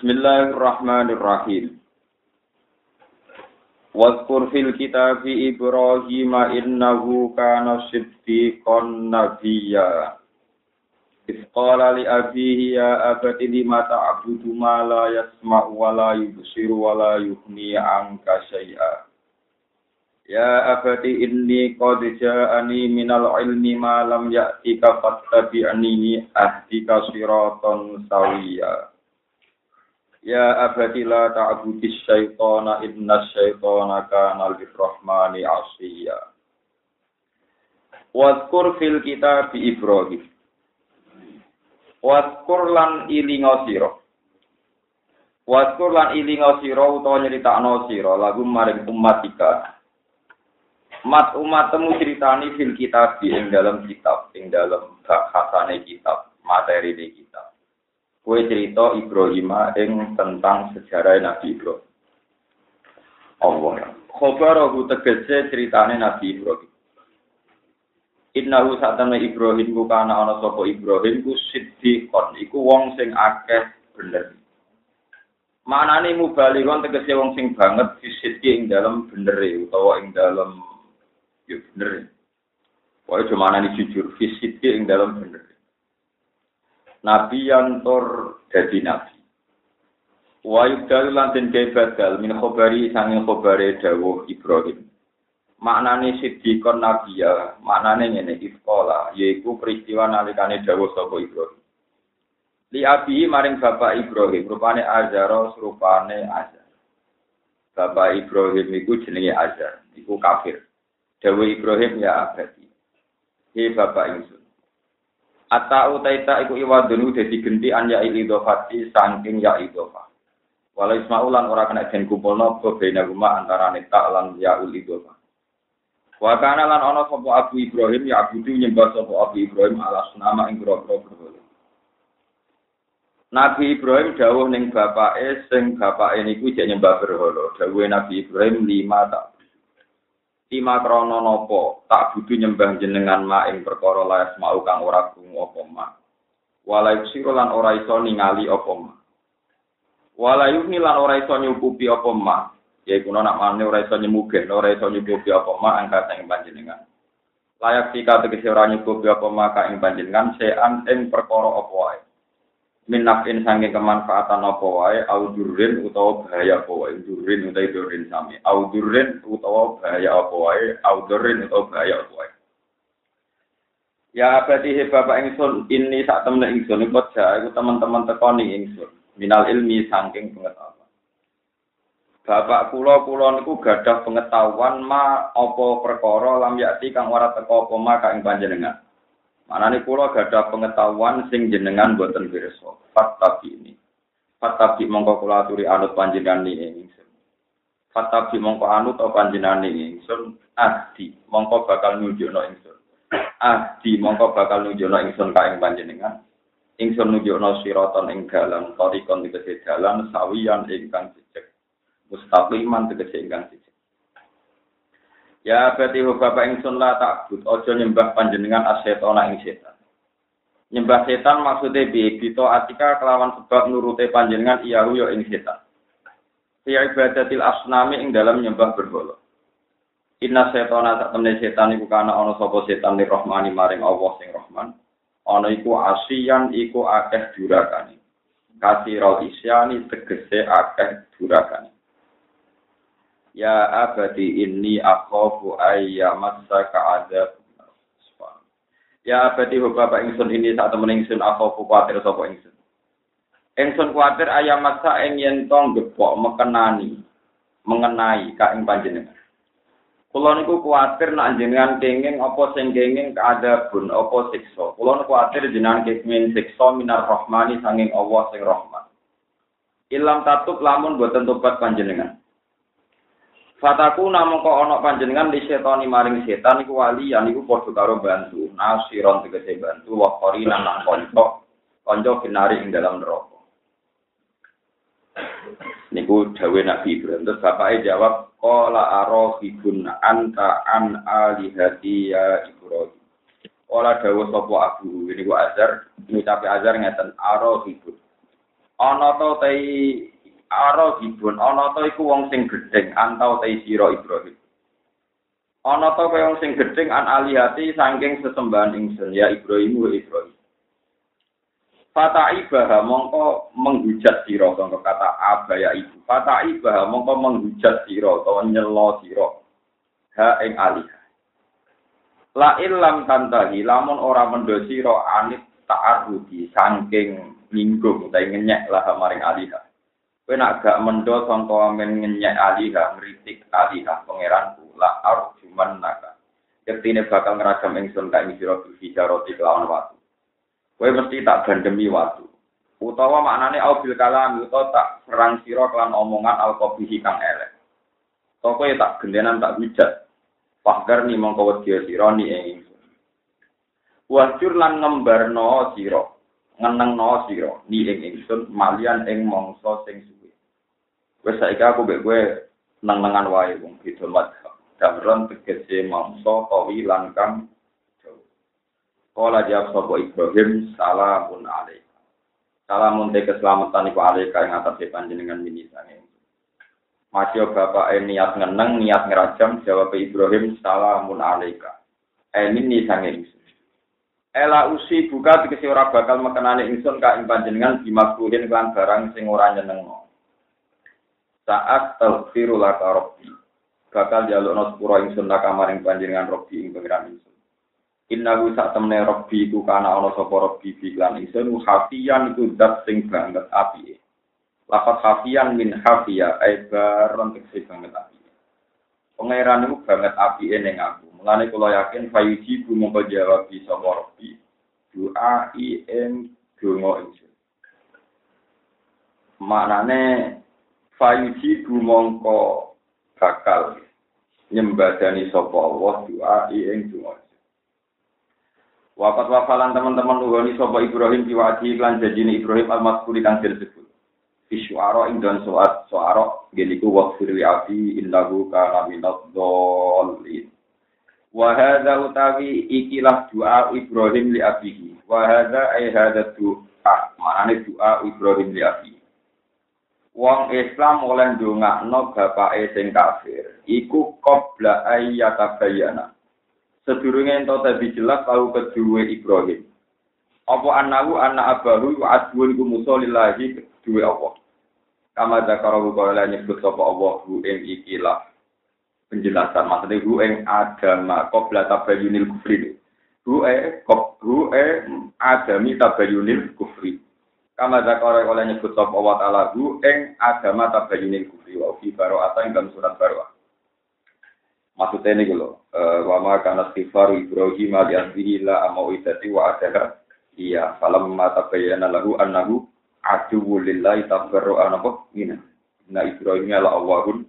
Bismillahirrahmanirrahim. Wadkur fil kitab Ibrahim innahu kana siddiqan nabiyya. Isqala li abihi ya abati lima ta'budu ma la yasma'u wa la yubsiru wa la yuhni anka syai'a. Ya abati inni qad ja'ani minal ilmi ma lam ya'tika fattabi'ani ahdika siratan sawiyya. Ya abadi la ta'budis syaitana inna syaitana kana lirrahmani asiyya. Wadkur fil kitab Ibrahim. Wadkur lan ilinga sira. Wadkur lan ilinga sira utawa nyritakno sira lagu maring umatika. Mat umatmu ceritani fil kitab ing dalam kitab, ing dalam bahasane kitab, materi di kitab. Kue cerita Ibrahim ing tentang sejarah Nabi Ibrahim. Allah. Khobarahu tegese ceritane Nabi Ibrahim. Innahu satana Ibrahim ku kana ana sapa Ibrahim ku siddiqon iku wong sing akeh bener. Manane mubalighon tegese wong sing banget fisidki ing dalem benere utawa ing dalem yo bener. Wae cuma manane jujur fisidki ing dalem bener. Nabi yang tor dadi nabi. Wa yubdal lan den badal min khobari sange khobare dawuh Ibrahim. Maknane sidikon nabi ya, maknane ngene iskola, yaiku peristiwa nalikane dawuh sapa Ibrahim. Li abi maring bapak Ibrahim, rupane Azara, rupane Azar. Bapak Ibrahim iku jenenge Azar, iku kafir. Dawuh Ibrahim ya abadi. He bapak ingsun. Ata utaita iku iwadunu dadi genti an ya idofati saking ya idofa. Walau ismaulan ora kena den kumpulno apa bena rumah antara tak lan ya idofa. Wa kana lan ana sapa Abu Ibrahim ya Abu nyembah sapa Abu Ibrahim alas nama ing grogro. Nabi Ibrahim dawuh ning bapake sing bapake niku jek nyembah berhala. Dawuhe Nabi Ibrahim lima tak Lima krono nopo tak butuh nyembah jenengan ma ing perkara layas mau kang ora krungu apa ma. Walai sira lan ora iso ningali apa ma. Walai lan ora iso nyukupi apa ma. Ya iku nak mane ora iso nyemugen, ora iso nyukupi apa ma angkat ing panjenengan. Layak sika tegese ora nyukupi apa ma ka ing panjenengan sean ing perkara apa wae. Min nafin sange kemanfaatan apa wae au utawa bahaya apa wae. Durrin utawa durrin sami. Au utawa bahaya apa wae au utawa bahaya apa wae. Ya berarti he bapak ingsun ini sak temen ingsun iku iku teman-teman tekoni ingsun. Minal ilmi saking pengetahuan. Bapak kula kula niku gadah pengetahuan ma apa perkara lam yakti kang ora teko apa ma ing panjenengan Manane kula gadah pengetahuan sing jenengan boten pirsa. Fatabi ini. Fatabi mongko kula aturi anut panjenengan ini ingsun. Fatabi mongko anut apa panjenengan ini ingsun. Ahdi mongko bakal nunjukno ingsun. Ahdi mongko bakal nunjukno ingsun ka ing panjenengan. Ingsun nunjukno siraton ing dalan, tarikon tegese dalan sawiyan ingkang jejeg. Mustaqiman tegese ingkang jejeg. Ya berarti bapak ingsun la takbut, ojo nyembah panjenengan asetona ing setan. Nyembah setan maksudnya bi bito atika kelawan sebab nurute panjenengan iyahu yo ing setan. Fi ibadatil asnami ing dalam nyembah berhala. Inna setona tak temne setan iku kana ana sapa setan li rahmani maring Allah sing rahman. Ana iku asian iku akeh durakane. Kasirau isyani tegese akeh durakane. Ya abadi inni akhafu ayyamassaka adzab. Ya abadi bapak ingsun ini saat temen ingsun akhafu kuatir sapa ingsun. Ingsun kuatir ayam masa ing yen tong mekenani mengenai ka ing panjenengan. Kula niku kuatir nak jenengan kenging apa sing kenging kaadabun apa siksa. Niku kuatir jenengan kenging siksa minar rahmani sanging Allah sing rahman. Ilam tatub lamun boten tobat panjenengan. Fataku namung kok ana panjenengan di setani maring setan iku wali yan iku padha karo bantu. Nasiron tegese bantu wa qorinan lan kanca kanca kinari ing dalam neraka. Niku dawe Nabi Ibrahim. Terus bapaknya jawab, Kola arohibun anta an alihati ya Ibrahim. Kola dawa sopo abu. Ini ku azar, ngucapi azar ngeten arohibun. ana tai aro dibun ana to iku wong sing gedeng antau tai sira Ibrahim ana to kaya wong sing gedeng an alihati saking sesembahan ingsun ya Ibrahim wa Ibrahim Fata ibaha mongko menghujat sira kanggo kata abaya ibu. Fata ibaha mongko menghujat sira utawa nyelo sira. Ha ing alih. La ilam tantahi lamun ora mendo sira anit ta'arudi saking ninggung utawa ngenyek lah maring alih. Kowe nak gak mendo sangka amen ngenyek alih ngritik alih pangeranku la arjuman naka. Ketine bakal ngeragam ingsun kae sira bijaroti kelawan watu. Kowe mesti tak gandemi waktu. Utawa maknane au bil kalam utawa tak serang sira kelan omongan al qabihi kang elek. Toko ya tak gendenan tak hujat. Fakar ni mongko wedi sira ni ing ingsun. Wajur lan ngembarno sira, ngenengno sira ni ing ingsun malian ing mangsa sing suwe. Wes saiki aku mek kowe neng-nengan wae wong beda madhab. Damron tegese mangsa kawi lan kang Kala jawab sapa Ibrahim, salamun alaik. Salamun te keselamatan iku alaik yang atas panjenengan mini sange. Masih bapak eh niat ngeneng, niat ngerajam, jawab Ibrahim, salamun alaika. Eh ini sange Ela usi buka dikesi ora bakal mekenani ingsun ka ing panjenengan dimakruhin kelan barang sing ora nyenengno. Saat taghfiru laka rabbi. Bakal jalukno sepura ingsun laka maring panjenengan rabbi ing pangeran ingsun. Innahu sak temne robbi iku kana ana sapa robbi biklan ingsun hafiyan iku sing banget api. Lapat hafiyan min hafiya ai baron tekse banget api. Pangeran iku banget api ning aku. Mulane kula yakin fayuji bu mongko jawab bisa robbi. Doa i ing donga ingsun. Maknane fayuji bu mongko bakal nyembadani sapa Allah doa ing donga Wafat wafalan teman-teman nuhoni sopa Ibrahim diwaji lan jajini Ibrahim al-Maskuri kang disebut. Fisyuara ing dan soat soaro geniku wakfir li abi innahu kana minad dhalin. Utawi ikilah doa Ibrahim li abihi. Wa hadza doa manane doa Ibrahim li abihi. Wong Islam oleh ndongakno bapake sing kafir iku qabla ayyatabayana sedurunge ento tadi jelas tahu kedua Ibrahim. Apa anahu anak abahu wa adwun ku musa lillahi kedua Allah. Kama zakarahu kala nyebut sapa Allah hu ing ikilah penjelasan maksudnya hu ing agama qabla tabayyunil kufri. Hu e hu e adami tabayyunil kufri. Kama zakarahu kala nyebut sapa Allah taala hu ing agama tabayyunil kufri wa fi baro'ata ing dalam surat baro'ah. Maksudnya ini gitu, wama karena istighfar Ibrahim ali asbihi la amau idati wa adalah iya falam mata bayana lahu annahu aduwu lillahi tabarru anapa ina. Na Ibrahim ala Allahun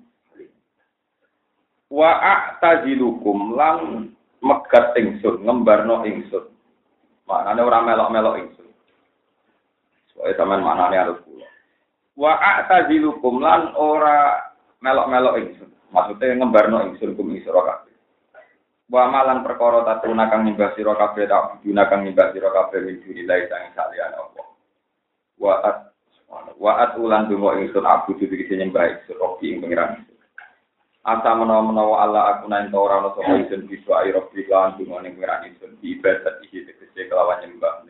wa a'tazilukum lan megat ingsun ngembarno ingsun. Maknane ora melok-melok ingsun soalnya sampean maknane harus kula wa a'tazilukum lan ora melok-melok ingsun Maksudnya ngembarno ingsun kum ing sira kabeh. Wa malan perkara tatuna kang nyembah sira kabeh tak bujuna kang nyembah sira kabeh min dunillahi sang saliyane Allah. Wa at wa at ulan donga ingsun abu dudu iki nyembah ingsun robi ing ingsun. Asa menawa-menawa Allah aku nang ora ana sapa ingsun bisa ayo robi lan donga ning pengiran ingsun ibadat iki tegese kelawan nyembah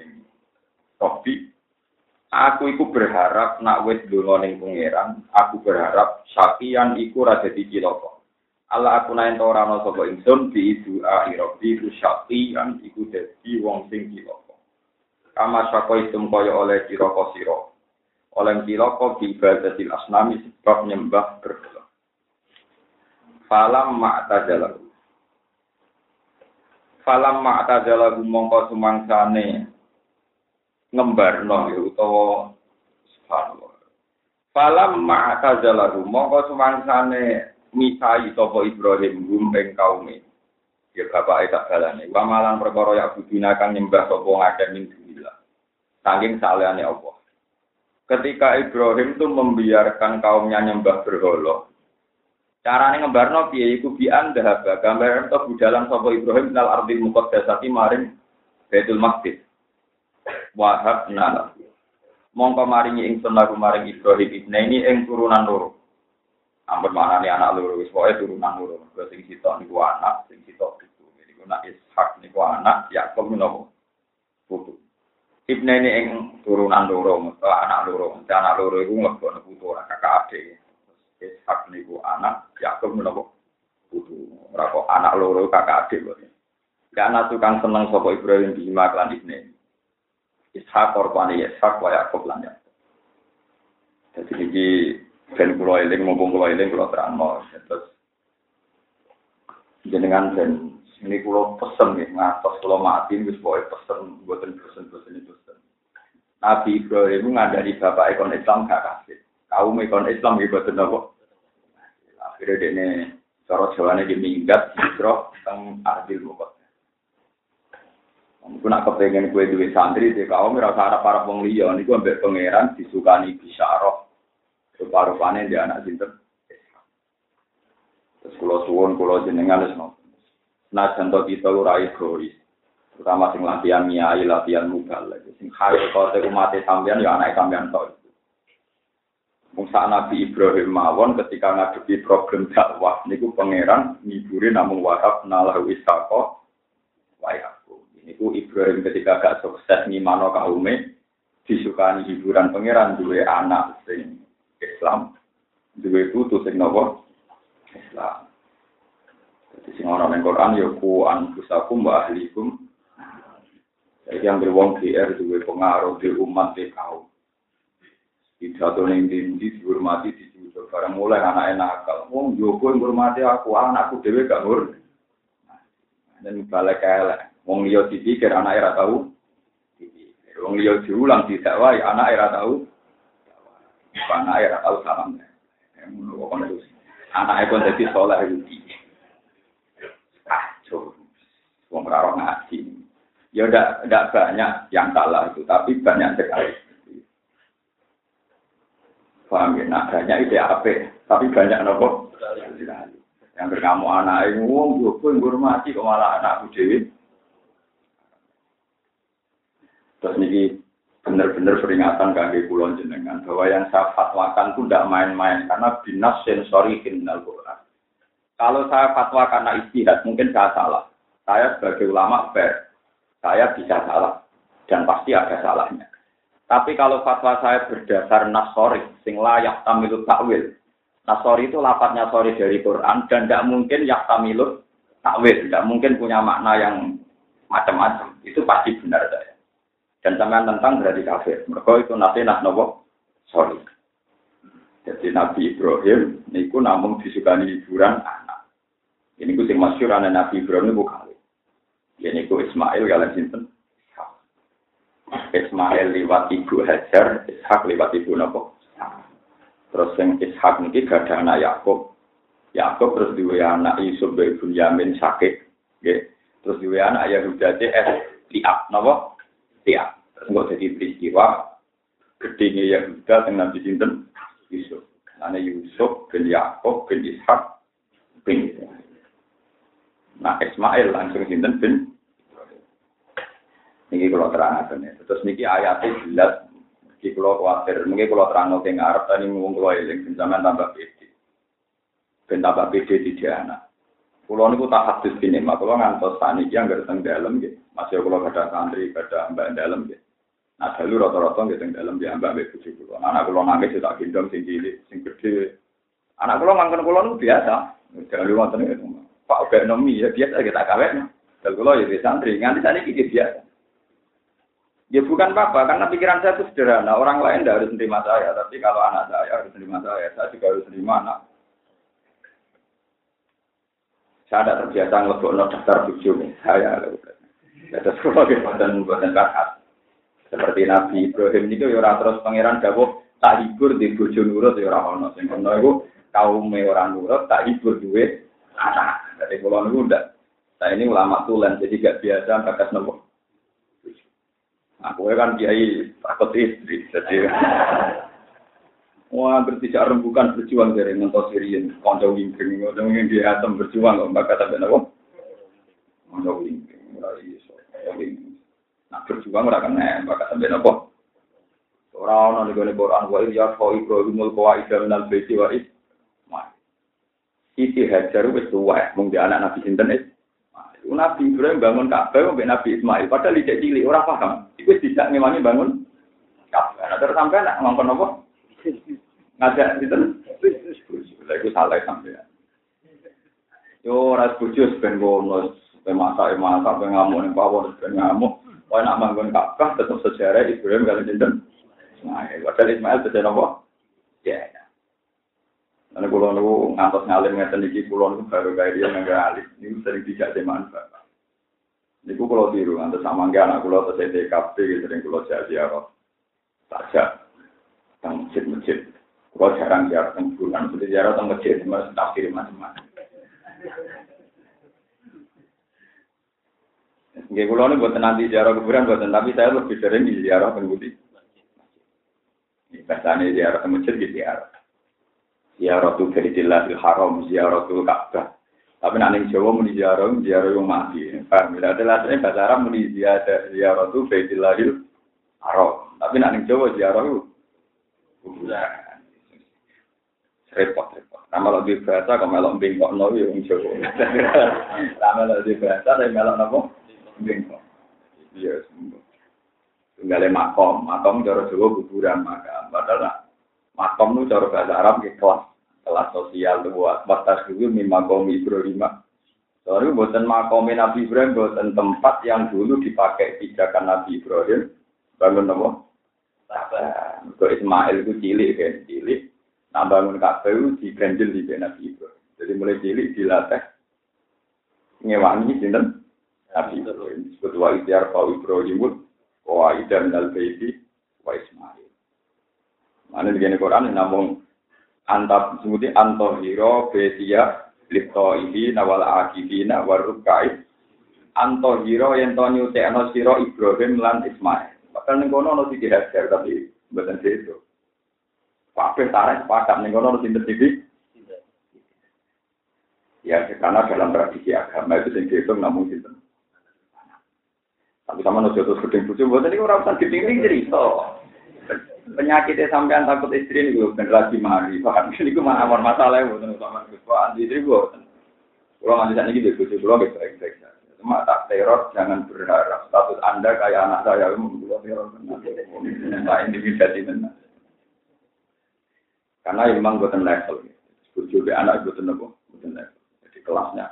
Aku iku berharap nak wis donga ning pangeran, aku berharap sakian iku ra dadi cilaka. Allah aku naen ora ana sapa ingsun bi doa irobi ku sakian iku dadi wong sing cilaka. Kama sako isum kaya oleh cilaka sira. Oleh cilaka bi ibadatil asnami sebab nyembah berhala. Falam ma'tajalahu. Falam ma'tajalahu mongko sumangsane ngembarno ya utawa subhanallah. Falam ma'tazalahu mongko sumangsane misai sapa Ibrahim gum ing kaume. Ya bapak tak balane. Wa malang perkara ya budina kang nyembah sapa ngakeh min dunillah. Saking salehane Allah. Ketika Ibrahim tuh membiarkan kaumnya nyembah berhala, Carane ngembarno piye iku bi anda gambaran to budalan sapa Ibrahim nal ardil muqaddasati maring Baitul Maqdis wahab nala. Mongko maringi ingsun lagu maring Ibrahim ibne ini ing turunan loro. Ampun maknane anak loro wis pokoke turunan loro. Mergo sing sitok niku anak, sing sitok putu. Niku nak Ishak niku anak, Yakub niku putu. Ibne ini ing turunan loro, anak loro. Anak loro iku nglebokno putu ora kakak adik. Ishak niku anak, Yakub niku putu. Ora kok anak loro kakak adik kok. Karena tukang seneng sapa Ibrahim di Himaklan ibne. Ishak korban Ishak wa Yakub lan Yakub. Jadi iki ben kula eling mumpung kula eling kula terangno terus jenengan ben ini kula pesen nggih ngatos kula mati wis pokoke pesen mboten pesen-pesen itu pesen. Nabi Ibrahim ngandani bapak ekon Islam gak kasih. Kaum ekon Islam iki boten apa. Akhirnya dene cara jawane di minggat hijrah teng Adil Mukot. Aku nak kepengen kue duwe santri di kaum rasa harap para wong liya niku ambek pangeran disukani bisyarah. Rupa-rupane dia anak sinten. Terus kula suwun kula jenengan wis. Nah contoh kita ora egois. Terutama sing latihan nyai, latihan mugal. Sing kaya kote umat sampean ya anak sampean tok. Musa Nabi Ibrahim mawon ketika ngadepi problem dakwah niku pangeran ngiburi namung wahab nalahu isaqo wahab. Niku Ibrahim ketika gak sukses ngimano kaume disukani hiburan pangeran duwe anak sing Islam, duwe putu sing nopo Islam. Jadi sing ana ning Quran ya ku anfusakum wa ahlikum. Jadi yang berwong GR duwe pengaruh di umat di kaum. Pidato ning dindi dihormati dijujuk barang mulai anak nakal. Wong jogo ngurmati aku, anakku dhewe gak ngur. Dan balik elek. Wong liya dipikir anak era tahu. Wong liya diulang tidak wae anak era tahu. Anak era tahu salam. Anak itu jadi soleh itu. Kacau. Wong raro ngaji. Ya udah, udah banyak yang salah itu, tapi banyak sekali. Paham ya? Nah, banyak itu apa? Tapi banyak nopo. Yang berkamu anak itu, wong gue pun hormati kok malah anakku dewi. Terus ini benar-benar peringatan kaki kulon jenengan bahwa yang saya fatwakan itu tidak main-main karena binas sensori kriminal Quran. Kalau saya fatwa karena istihad mungkin saya salah. Saya sebagai ulama fair, saya bisa salah dan pasti ada salahnya. Tapi kalau fatwa saya berdasar nasori, sing layak tamilut takwil. Nasori itu lapatnya sorry dari Quran dan tidak mungkin yak tamilut takwil, tidak mungkin punya makna yang macam-macam. Itu pasti benar saya. Dan sampean tentang berarti kafir. Mereka itu nanti nak nopo sorry. Jadi Nabi Ibrahim niku namun disukani hiburan anak. Ini ku sing masyhur anak Nabi Ibrahim niku kali. Ya niku Ismail kalian sinten. Ismail liwat ibu Hajar, Ishak liwat ibu nopo. Terus yang Ishak niki ada anak Yakub. Yakub terus dua anak Yusuf dari Yamin sakit. Terus dua anak Yahuda es liap nopo tiap. Terus jadi peristiwa gedenya Yahuda dengan Nabi Sinten Yusuf. Karena Yusuf bin Yakob bin Ishak bin. Nah Ismail langsung Sinten bin Niki kalau terang ya. Terus niki ayatnya jelas. Niki kalau khawatir. Mungkin kalau terang ke Arab tadi ngomong kalau eling. Zaman tambah pede. Ben tambah pede di dia anak. Kulo niku tak hadis bini, mak kulo ngantos tani yang gak teng dalam gitu. Masih kulo ada santri, ada mbak dalam gitu. Nah dulu rata-rata gitu teng dalam dia mbak mbak bujuk kulo. Anak kulo nangis tak gendong sing cilik, sing gede. Anak kulo ngangkon kulo niku biasa. Jangan lu nonton itu. Pak ekonomi ya biasa kita kawin. Dan kulo ya santri, nganti tadi kita biasa. Ya bukan apa-apa, karena pikiran saya itu sederhana. Orang lain tidak harus menerima saya, tapi kalau anak saya harus menerima saya, saya juga harus menerima anak saya ada terbiasa ngelebok daftar bujuk saya. Terus kalau buatan buatan kakak. Seperti Nabi Ibrahim itu ya terus pangeran dawuh tak hibur di bojo nurut ya ora ono. Sing ono iku kaum orang nurut tak hibur duwe anak. Dari kula niku ndak. Saya ini ulama tulen jadi gak biasa bakas nopo. Aku kan kiai takut istri, jadi Wah, bertiga rembukan berjuang dari ngentos Sirian, konco wingking, konco wingking di atom berjuang, kok mbak kata benar kok? Konco mulai iso, Nah berjuang ora mbak kata benar kok? Ora ana ning Quran wa ya fa Ibrahimul qawaid minal baiti wa is. Siti Hajar wis tuwa mung di anak Nabi sinten. Nabi Ibrahim bangun Ka'bah mbek Nabi Ismail padahal ijek cilik ora paham. Iku tidak ngewangi bangun Ka'bah. Nah, sampai nak apa? Ngajak sinten? Iku salah sampean. Yo ora bojo ben ben masak masak ben ngamuk ning pawon ben ngamuk. Wah nak bangun Ka'bah tetap sejarah Ibrahim kali sinten? Ismail. Padahal Ismail beda apa? Ya. Karena kulo niku ngantos ngalim ngeten iki kulo niku baru kaya dia nggak. Niku sering dijak teman bapak. Niku kulo tiru ngantos sama nggak anak kulo terus TKP sering kulo jadi apa? Saja. Tang masjid-masjid. Kulo jarang ziarah teng bulan, jadi ziarah teng masjid, mas tafsir macam-macam. Nggih kulo niku buat nanti ziarah kuburan buatan, tapi saya lebih sering di ziarah teng budi. Ini bahasanya ziarah teng masjid gitu ziarah ziaratul Baitillahil Haram, ziaratul Ka'bah. Tapi nak ning Jawa muni ziarah, ziarah yang mati. Paham? Bila ada lasane bahasa Arab muni ziarah ziaratul Baitillahil Haram. Tapi nak ning Jawa ziarah kuburan. Repot, repot. Nama lo di bahasa, kalau melok bengkok no, ya wong Jawa. Nama lo di bahasa, tapi melok nopo Iya, sembuh. Tunggalnya makom, makom cara Jawa kuburan makam. Padahal makom itu cara bahasa Arab ke kelas kelas sosial buat batas dulu mimma kaum Ibrahim. Soalnya buatan makom Nabi Ibrahim buatan tempat yang dulu dipakai pijakan Nabi Ibrahim bangun nopo. Untuk Ismail itu cilik kan cilik. Nah bangun Ka'bah itu diganjil di Nabi Ibrahim. Jadi mulai cilik dilatih ngewangi sinten Nabi Ibrahim. Disebut wa idyar fa Ibrahim wa idar minal baiti wa Ismail. Mana begini Quran namun antap sebuti antohiro betia lipto ini nawal akifina warukai antohiro yang to nyutekno siro Ibrahim lan Ismail. Bahkan ning kono ono siji hajar tapi mboten itu. Kabeh tarik sepakat ning kono ono sinten siji. Ya, karena dalam tradisi agama itu sing dihitung namun sinten. Tapi sama nojo terus gedeng bojo mboten niku ora usah gedeng cerita. Penyakitnya sampean takut istri ini gue generasi mari. Paham ini gue mana masalah ya bukan gue anti istri gue kalau nggak bisa nih gitu gue gue baik baik saja. Cuma tak teror jangan berharap. Status anda kayak anak saya gue teror nah intimidasi benar karena memang gue level. Gue juga anak gue tenang gue level. Jadi kelasnya.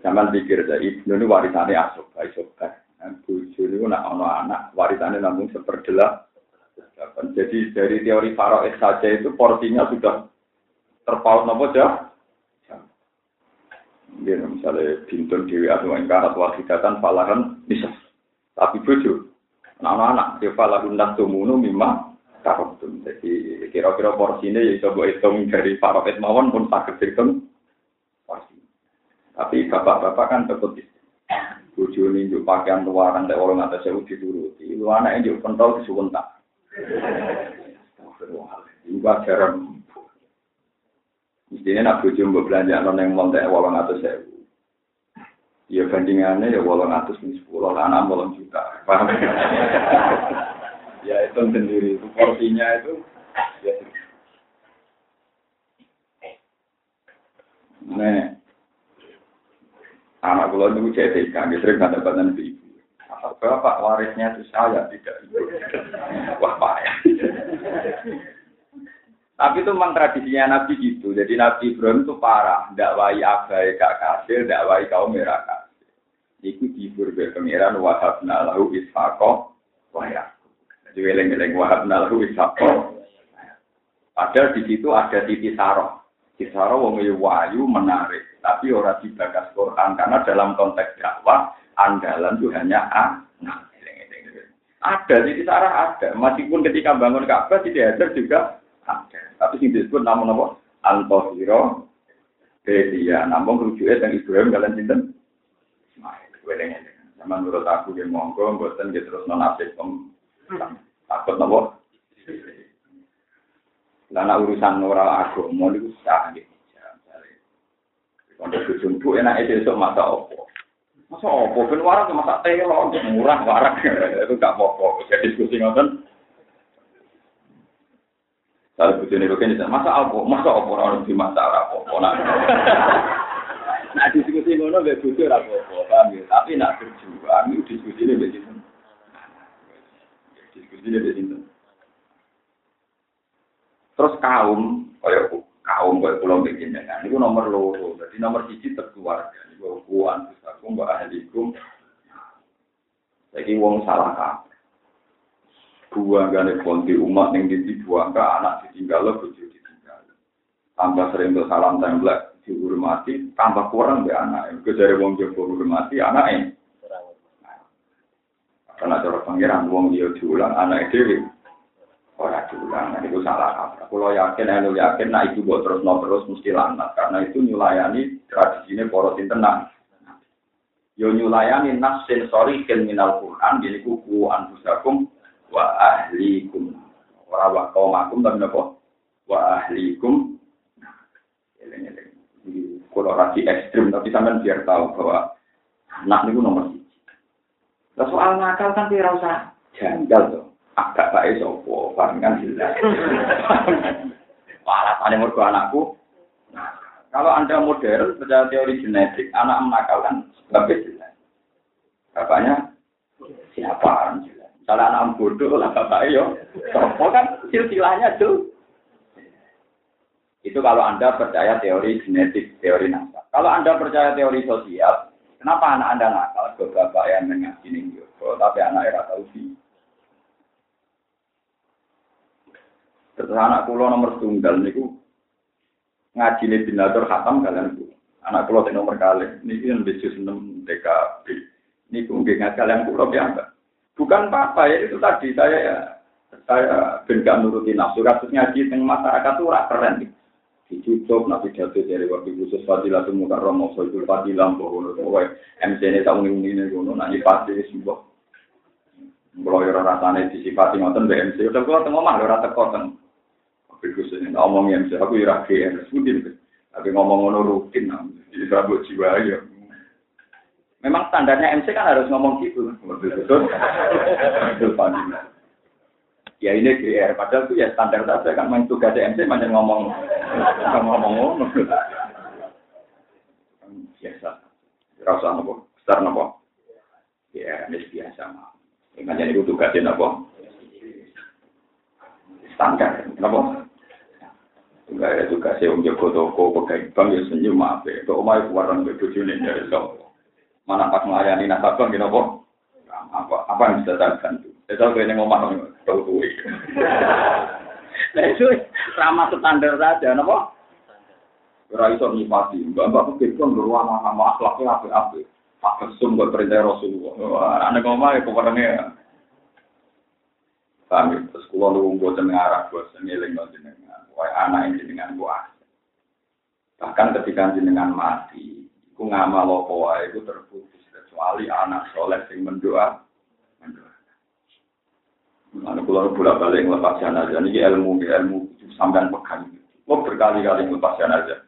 Jangan pikir ibnu ini warisannya asok, asok kan. Bujo ini nak anak warisannya namun seperdelah jadi dari teori Faroes saja itu porsinya sudah terpaut nopo. Ya, misalnya bintun dewi atau ingkar atau wakidatan falahan bisa. Tapi bojo, anak-anak dia falahun nasumunu mimma karotum. Jadi kira-kira porsinya ya coba hitung dari Faroes mawon pun hitung porsi. Tapi bapak-bapak kan tetap bojo ini pakaian luaran dari orang atas saya dituruti. Lu anak ini pentol disuwun tak. Iku. Mestinya nak bojo mbok belanja yang montek wolong atau sewu. Ya bandingannya ya wolong atus ini sepuluh, anak wolong juta. Paham? ya itu sendiri, itu porsinya itu. Ya. Anak kula itu jadi kami sering badan ibu. Bapak warisnya itu saya tidak ibu. Wah payah. Tapi itu memang tradisinya Nabi gitu. Jadi Nabi Ibrahim itu parah. Dakwai abai kak kasir, dakwai kaum merah kasir. Iku dihibur ke pengiran wahabna lahu ishaqo. Jadi weleng-weleng wahabna lahu ishaqo. Padahal di situ ada titi saroh. Saroh wong wayu menarik. Tapi orang dibagas Quran. Karena dalam konteks dakwah, andalan itu hanya anak. Ada, titi sarah ada. Meskipun ketika bangun Ka'bah, tidak ada juga ada. Tapi sing disebut namun apa? Antohiro Bedia. Namun rujuknya dan Ibrahim kalian cinten. Ismail. Sama menurut aku yang monggo, buatan gitu terus non asik takut nopo. Karena urusan orang agama itu sah gitu. Kalau bu enak itu esok masa opo. Masa opo ben warak masa telo murah warak itu gak apa-apa. Jadi diskusi ngoten Kalau bujune roken masa apa? Masa apa ora di masa apa? Nah. Diskusi ngono apa-apa, paham ya? Tapi nak berjuang diskusi mbek sinten. Diskusi mbek sinten. Terus kaum kaya kaum kaya pulau bikin dengan itu nomor loro. Jadi nomor siji terkeluarga. Niku kuan terus aku mbak ahlikum. Jadi wong salah kabeh. buang gane konti umat yang dibuang ke anak ditinggal lo bojo ditinggal tambah sering tuh salam template dihormati tambah kurang be anak dari wong jowo hormati anak ini karena cara pangeran wong dia diulang anak itu orang diulang nah, itu salah apa. Kalau yakin elu yakin nah itu buat terus no terus mesti lanat karena itu nyulayani tradisinya poros tenang yo nyulayani nas sensori minal Quran jadi kuku anfusakum wa ahlikum. Ora wa kaumakum tapi napa wa ahlikum. Kalau rasi ekstrim tapi sampean biar tahu bahwa anak niku nomor. Lah soal nakal kan tidak usah janggal tuh. Agak baik sopo, kan jelas. Alasannya mergo anakku. Nah, kalau anda modern percaya teori genetik, anak menakalkan sebabnya jelas. Bapaknya siapa? Kalau anak bodoh lah bapak yo. Sopo kan silsilahnya tuh. Itu kalau Anda percaya teori genetik, teori nasab. Kalau Anda percaya teori sosial, kenapa anak Anda nakal? Ke bapak yang mengaji nih tapi anak era tahu sih. Terus anak kulo nomor tunggal niku ngaji nih binatur khatam kalian bu. Anak kulo nomor kali, ini kan bisnis enam DKB. Ini nggih ngaji kalian kulo biasa. Bukan apa-apa ya itu tadi saya ya saya ben gak nuruti nafsu kasus ngaji teng masyarakat tuh ora keren nih. Dicucuk nabi jatuh dari waktu khusus fadilah semua kan romo soal fadilah bahwa kowe MC ini tak unik ini ngono nanti pasti sebuah kalau orang rasanya disifati ngoten BMC udah kalau tengok mah ora teko ini ngomong MC aku ira GR sebutin tapi ngomong ngono rutin jadi rabut jiwa ya Memang standarnya MC kan harus ngomong gitu. Betul. Betul. Ya ini GR, padahal itu ya standar saja kan main tugas MC macam ngomong ngomong ngomong. Biasa. Rasa nopo, besar nopo. Ya, ini biasa mah. Ini jadi itu tugasnya nopo. Standar, nopo. Enggak ada tugasnya om Joko Toko, pegang bank ya senyum apa. Kok omah keluaran bebojone dari sopo. Mana pas melayani nasabah gitu kok? Apa apa yang bisa saya bantu? Saya tahu ini ngomong tahu tuh. Nah itu ramah standar saja, nopo? Ora iso nyipati, mbak-mbak pikir kan beruang sama akhlaknya apa-apa. Pak kesum buat perintah Rasulullah. Anak ngomong ya kepadanya. Kami terus kulo lu buat arah buat sengiling jenengan. Wah, anak ini dengan buah. Bahkan ketika jenengan mati, Ku ngamal apa wae iku terputus kecuali anak soleh sing mendoa. Mendoa. Mana kula bolak balik nglepas jenazah niki ilmu ilmu sampean pegang. Kok berkali-kali nglepas jenazah.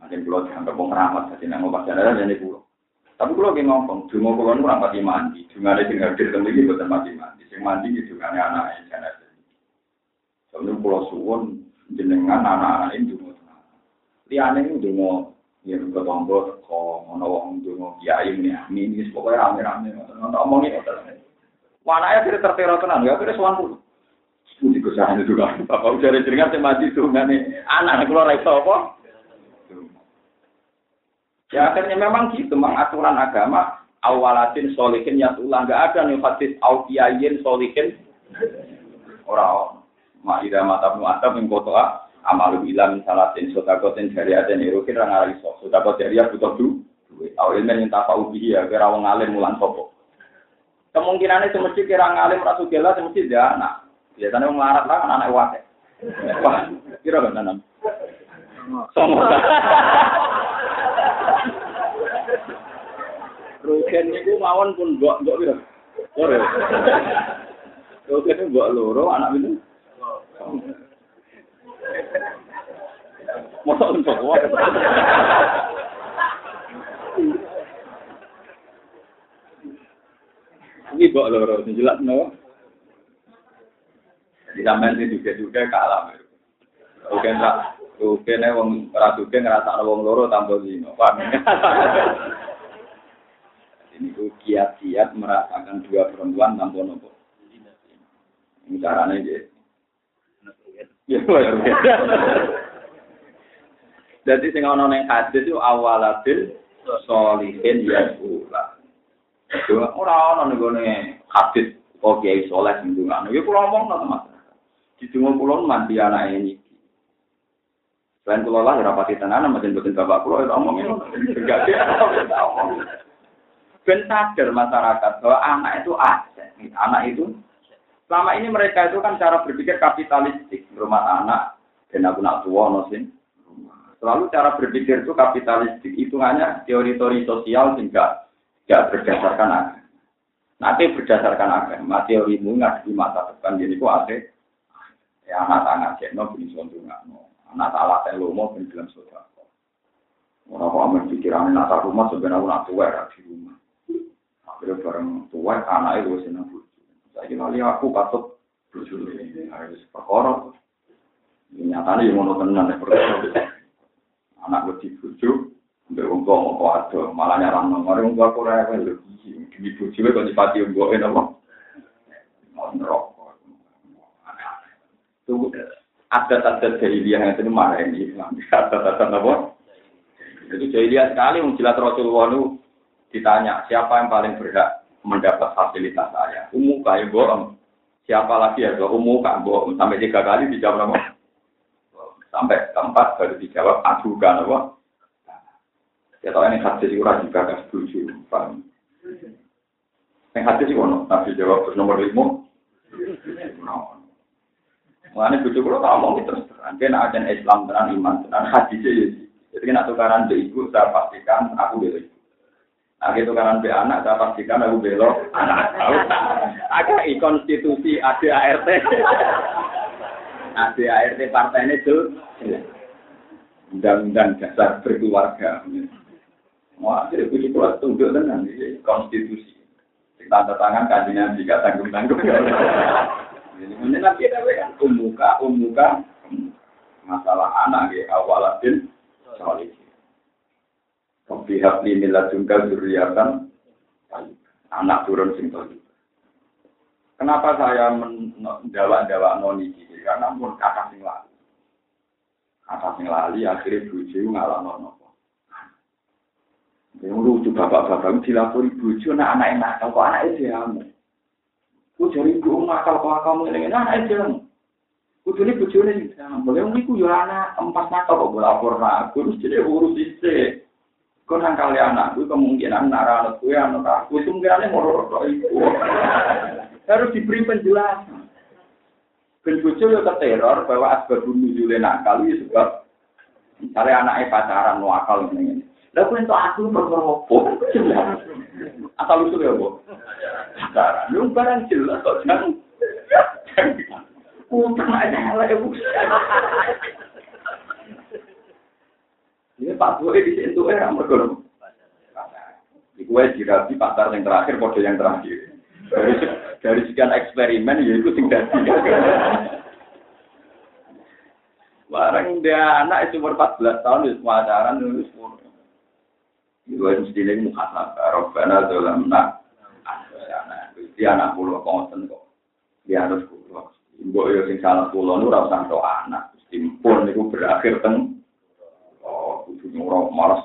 Nanti kula dianggap wong rahmat dadi nang nglepas jenazah jadi. Tapi kalau lagi ngomong, dungo kulon pun rapati mandi. Dungo ada yang hadir tentu ini buatan mati mandi. Yang mandi itu juga ada anak yang jana pulau suwon, jenengan anak-anak ini dungo. Lianeng ini dungo, ya buka tombol, teko, ngono wong dungo, kiai, nyami, ini pokoknya rame-rame. Nanti omong ini, otak ini. Wanaya kiri tertera tenang, ya kira suwan pun. Sebuti kesahannya juga. Bapak ujar-ujar ini, mati dungo ini. Anak-anak kulon apa? Ya akhirnya memang gitu, memang aturan agama awalatin solihin ya tulah nggak ada nih hadis aukiyayin solihin. Orang mata nu atab yang kotoa amalu ilam salatin sodakotin dari ada nih rukin orang ngalih sok. Sodakot dari ya butuh du tahu ilmu yang tak tahu dia kira orang ngalim mulan sopo kemungkinannya semesti kira ngalim rasu gila semesti dia anak biasanya orang larat lah kan anak wate wah kira kan semua Rukin niku mawon pun mbok mbok piro? Loro. Rukin mbok loro anak itu. Masa untuk kuat. Ini kok loro, jelas no. Di sampean juga juga kalah. Oke enggak. Oke nih wong suke ngrasakno wong loro tanpa zina. Paham? Ini ku kiat-kiat merasakan dua perempuan tanpa nopo. Ini caranya gitu. Ya, Jadi sing ana ning hadis itu awalabil solihin ya pula. Ora ana ning gone hadis kok kiai saleh sing ndongakno. Ya kula omong nang masyarakat. Di dungo kula mandi anak ini. Selain kula lah ora pati tenan mboten boten bapak kula ya omongin. Enggak dia omong. Ben sadar masyarakat bahwa anak itu aset. Anak itu selama ini mereka itu kan cara berpikir kapitalistik, rumah anak, dan aku nak tua nosin. Selalu cara berpikir itu kapitalistik, hitungannya teori-teori sosial sehingga tidak berdasarkan agama. Nanti berdasarkan agama, teorimu nggak di masa depan, jadi kok ada ya anak tangan cekno bin no, anak salah telomo bin dalam saudara. Orang kok amin pikiran nata rumah sebenarnya nak tua ya di rumah. Akhirnya bareng tua anak itu senang bujuk. Saya kira aku patut bujuk ini harus perkara. Nyatanya yang mau tenan ya perkara anak gue dibujuk, mbak tua mau ada, malah nyarang nomor tua kurang apa lho, demi bujuk kok nyipati wong tua apa? Mau nerokok, tuh adat-adat jahiliyah yang itu marah ini, adat-adat apa? Jadi jahiliyah sekali, menjelat Rasulullah itu ditanya, siapa yang paling berhak mendapat fasilitas saya? Umum kayak bohong. Siapa lagi ya? Umum kak bohong. Sampai tiga kali dijawab nama. Sampai keempat baru dijawab adukan apa? Ya tahu ini hadis itu juga gak setuju, paham? Yang hadis itu Nabi jawab nomor lima. Mengenai bujuk lo tak ngomong terus terang. Kena ajan Islam tenan iman tenan hadis ya. Jadi kena tukaran be ibu, saya pastikan aku belo ibu. Nah, gitu kanan be anak, saya pastikan aku belok anak. Agak konstitusi ADART. Partai ini tuh undang-undang dasar berkeluarga. Wah, jadi puji kuat tunduk dengan konstitusi. Tanda tangan kajian jika tanggung-tanggung. Ini nanti ada kan umuka, umuka, masalah anak ya awalatin solid. Pihak ini ladungka zuriatan anak turun sing Kenapa saya menjawab-jawab noni Karena pun kakak sing lalu. Kakak sing lali akhirnya buju ngalah nono. Yang lucu bapak-bapak dilapori buju nah anak enak kok anak itu kamu. Ku cari ibu nakal kok kamu ini itu kamu. Kudu ini buju ini boleh iku ya anak empat nakal kok lapor aku terus jadi urus istri. Kau nang kali anak, gue kemungkinan nara anak gue anak aku itu mungkin mau itu. Harus diberi penjelasan. Ben bojo yo keteror bahwa asbab nuzule nakal iki sebab misalnya anaknya pacaran akal ngene. Lah kuwi entuk aku perkara opo? Asal usul ya, Bu. Pacaran, lu barang jelas kok jangan. Utang aja lah ibu. Ini Pak Boy di situ era mergo. Iku wis dirapi pasar yang terakhir, kode yang terakhir. Dari, sekian eksperimen, ya itu tinggal Barang dia anak itu umur 14 tahun, itu semua ajaran, itu yang mesti ini muhasabah, Rabbana nak Jadi anak pulau konsen kok. Dia harus pulau. Ibu yo sing salah pulau nu rasa to anak. Simpun itu berakhir teng. Oh, kudu nyuruh malas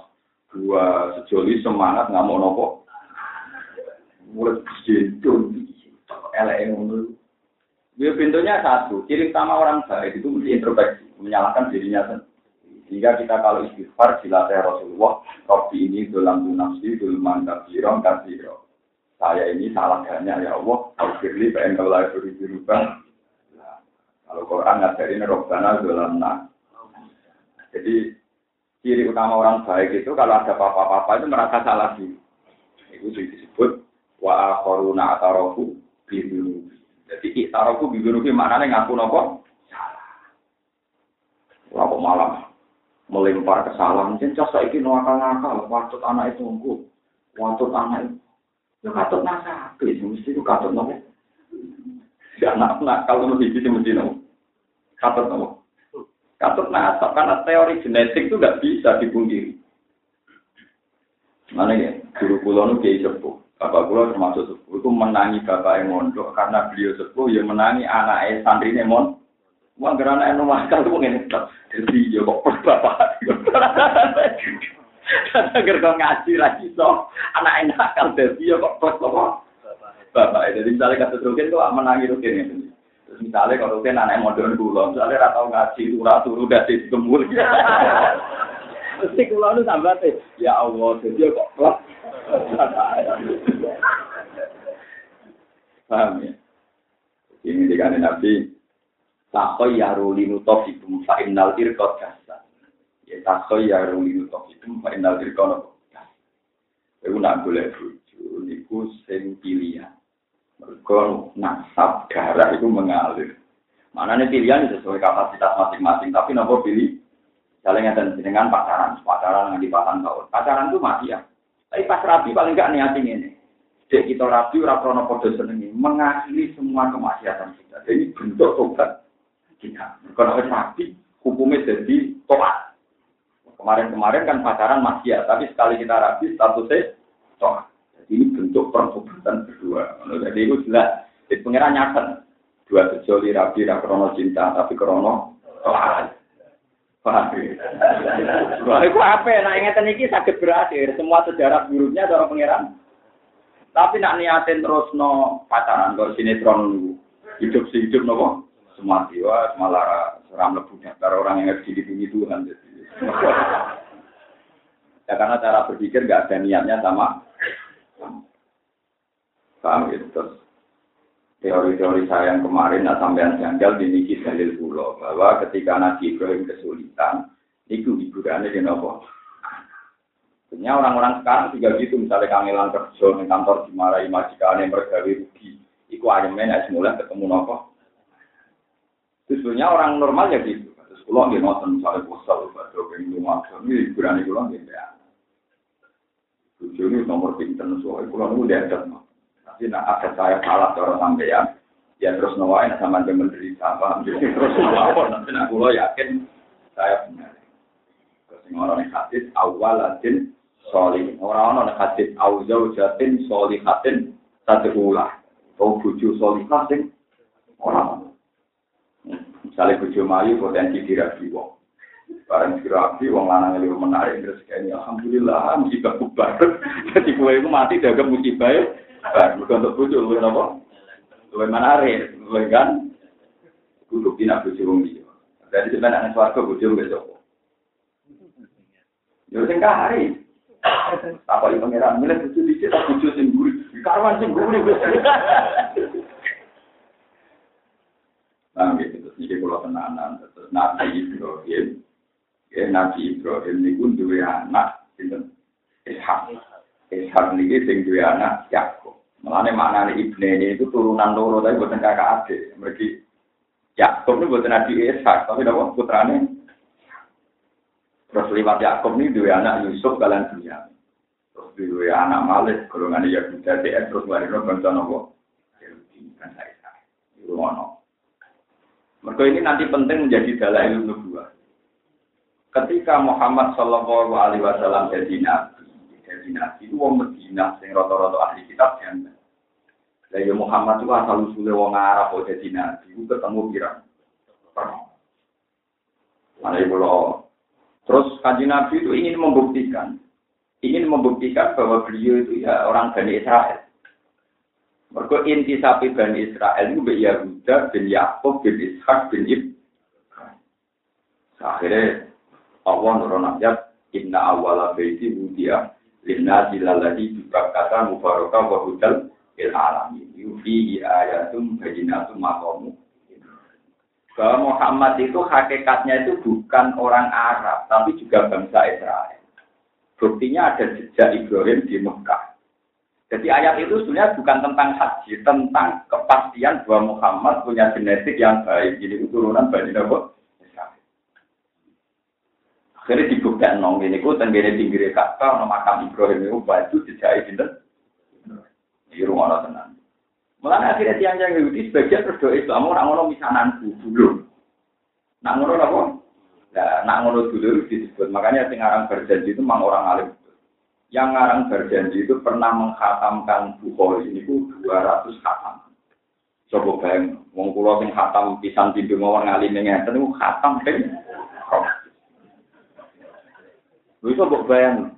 dua sejoli semangat nggak mau nopo mulai jendong elek ngono dia pintunya satu ciri utama orang baik itu mesti introspeksi menyalahkan dirinya sendiri sehingga kita kalau istighfar dilatih Rasulullah Robbi ini dalam nafsi dulman kabiron kabiro saya ini salah banyak ya Allah. Al-Firli pengen kalau lagi berubah kalau Quran ngajarin Robbana dalam nak jadi ciri utama orang baik itu kalau ada apa-apa itu merasa salah sih itu disebut wa akharuna atarafu bidunubi. Jadi itarafu bidunubi maknanya ngaku nopo? Salah. Malam melempar kesalahan. Jencas saiki no akal-akal, watut anak itu engko. Watut anak itu. Ya katut nasabe, mesti itu katut nopo. Ya anak nakal mesti mesti mesti nopo. Katut nopo. Katut nasab karena teori genetik itu nggak bisa dipungkiri. Mana ya, guru kulo nu kiai sepuh. Bapak kulo termasuk sepuh itu menangi bapak yang mondok karena beliau sepuh yang menangi anak santri mon. Wah, anak yang nomor kali mungkin jadi ya kok bapak. Agar kau ngaji lagi so, anak enak kan jadi ya kok bapak. Bapak, jadi misalnya kata rukin tuh menangi rukin ya. Terus misalnya kalau rukin anak modern kulo, misalnya ratau ngaji, turah turu dari gembul. Mesti kulo nu sambat ya Allah, jadi kok klop. Paham ya? Ini dikane Nabi, takoy ya rulinu tofikum fa innal irqat kasa. Ya takoy ya rulinu tofikum fa innal irqat kasa. Iku nak boleh bojo niku sing pilihan. Mergo nasab darah itu mengalir. Mana nih pilihan sesuai kapasitas masing-masing, tapi nopo pilih Misalnya ngeten dengan pacaran, pacaran yang di tahun. Pacaran itu mati ya. Tapi pas rapi paling enggak niatin ini. Jadi kita rapi, ora krono podo senengi, mengakhiri semua kemaksiatan kita. Jadi bentuk tobat kita. Kalau rapi, hukumnya jadi tobat. Kemarin-kemarin kan pacaran masih ya, tapi sekali kita rapi, statusnya tobat. Jadi ini bentuk pertobatan berdua. Jadi itu jelas. Jadi pengiran nyata. Dua sejoli rapi, krono cinta, tapi krono tobat. Wah, itu apa? Nah, ingatan ini sakit berakhir. Semua sejarah buruknya cara pengiran. Tapi nak niatin terus no pacaran kalau sinetron hidup si hidup no semua jiwa malah seram lebu karena orang yang harus dilindungi Tuhan. ya karena cara berpikir gak ada niatnya sama. Paham gitu terus teori-teori saya yang kemarin nah sampean janggal diniki dalil pulau bahwa ketika Nabi Ibrahim kesulitan itu hiburannya di nopo Sebenarnya orang-orang sekarang juga gitu, misalnya kangelan kerja di kantor dimarahi yang bergawe rugi, iku ayamnya naik semula ketemu nopo. Sebenarnya orang normal ya gitu. Terus pulau dia nonton misalnya postal, pada pengen rumah, ini hiburan itu pulau dia ya. Tujuh nomor pinter, soalnya pulau itu dia ada tapi nak ada saya salah cara sampean, ya terus nawain sama dia menderita, paham? Jadi terus nawar, nanti nak kulo yakin saya benar. Terus orang yang hadis awalatin solih, orang orang hadis awjau jatin solihatin ulah, atau buju solihah sing orang. Misalnya buju mayu potensi dirabi wong. Barang dirabi wong lanang itu menarik terus kayaknya alhamdulillah musibah bubar. Jadi kue itu mati daga musibah bukan untuk bujuk, lu apa? Lu menarik, lu kan? Kudu bina bujuk wong dia. Jadi sebenarnya suarga bujuk besok. Ya sing kahari. Apa yang pangeran milih bujuk dicet bujuk sing guri. Karwan sing guri wis. Nah, gitu terus iki kula tenanan terus Nabi Ibrahim. Ya Nabi Ibrahim niku duwe anak sinten? Ishak. Ishak niki sing duwe anak Yakub. Mulane maknane ibne itu turunan loro tapi bukan kakak adik. Mereka Yakub ini bukan Nabi Ishak, tapi apa putrane. Terus lewat Yakub ini dua anak Yusuf kalian dunia. Terus dua anak Malik, golongan Yahuda, terus lahirnya bangsa nopo. Kan saya, itu Mereka ini nanti penting menjadi dalil nubuah. Ketika Muhammad Shallallahu Alaihi Wasallam jadi nabi, jadi nabi itu wong Medina, sing rata-rata ahli kitab yang lah ya Muhammad itu asal usulnya wong Arab kok jadi nabi, itu ketemu pirang. Mana ibu lo. Terus kanji Nabi itu ingin membuktikan, ingin membuktikan bahwa beliau itu ya orang Bani Israel. Mereka inti sapi Bani Israel itu bin Yahuda, bin Yakub, bin Ishak, bin Ib. Akhirnya Allah nurun ayat, Inna awala baiti wudiya, linna jilaladi juga kata mubarakah wa hudal il alami yufi ayatum bayinatum maqamu. Bahwa Muhammad itu hakikatnya itu bukan orang Arab tapi juga bangsa Israel. Buktinya ada jejak Ibrahim di Mekah jadi ayat itu sebenarnya bukan tentang haji tentang kepastian bahwa Muhammad punya genetik yang baik jadi keturunan Bani Nabi Akhirnya dibuktikan nong ini, ku tenggine pinggir kata, nama makam Ibrahim itu baju jejak itu di rumah tenan. Mulanya akhirnya tiang yang Yahudi sebagian terus doa orang orang misanan dulu. Nak ngono apa? Nah, nak ngono dulu disebut. Makanya sing berjanji itu memang orang alim. Yang ngarang berjanji itu pernah menghatamkan Bukhari ini ku 200 khatam. Coba bayang, wong kula sing khatam pisan pintu mawon ngalim ngeten niku khatam ping. Lha mbok bayang.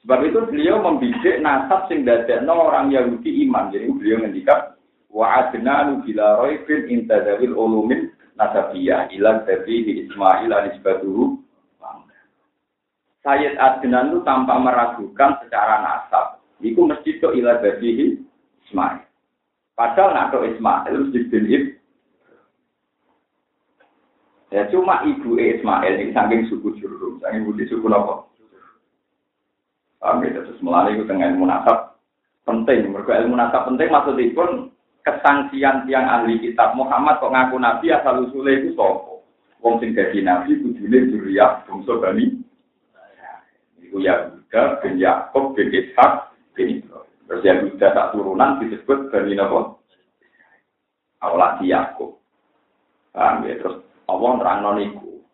Sebab itu beliau membidik nasab sing dadekno orang Yahudi iman. Jadi beliau ngendikan wa adnanu bila raibin intadawil ulumin nasabiyah ila tabihi Ismail anisbatuhu Sayyid Adnan itu tanpa meragukan secara nasab. Itu mesti ke ila tabihi Ismail. Padahal nak ke Ismail mesti bin Ya cuma ibu Ismail ini saking suku Jurum, saking budi suku nopo. Paham ya, terus melalui itu dengan ilmu nasab penting. Mereka ilmu nasab penting pun kesangsian tiang ahli kitab Muhammad kok ngaku nabi asal usulnya itu sopo. Wong sing dadi nabi kudune juriyah bangsa Bani. Iku Yahuda bin Yakub bin Ishak bin Ibrahim. Terus Yahuda tak turunan disebut Bani Napa? Awalati Yakub. Paham ya? Terus Allah nerangno niku.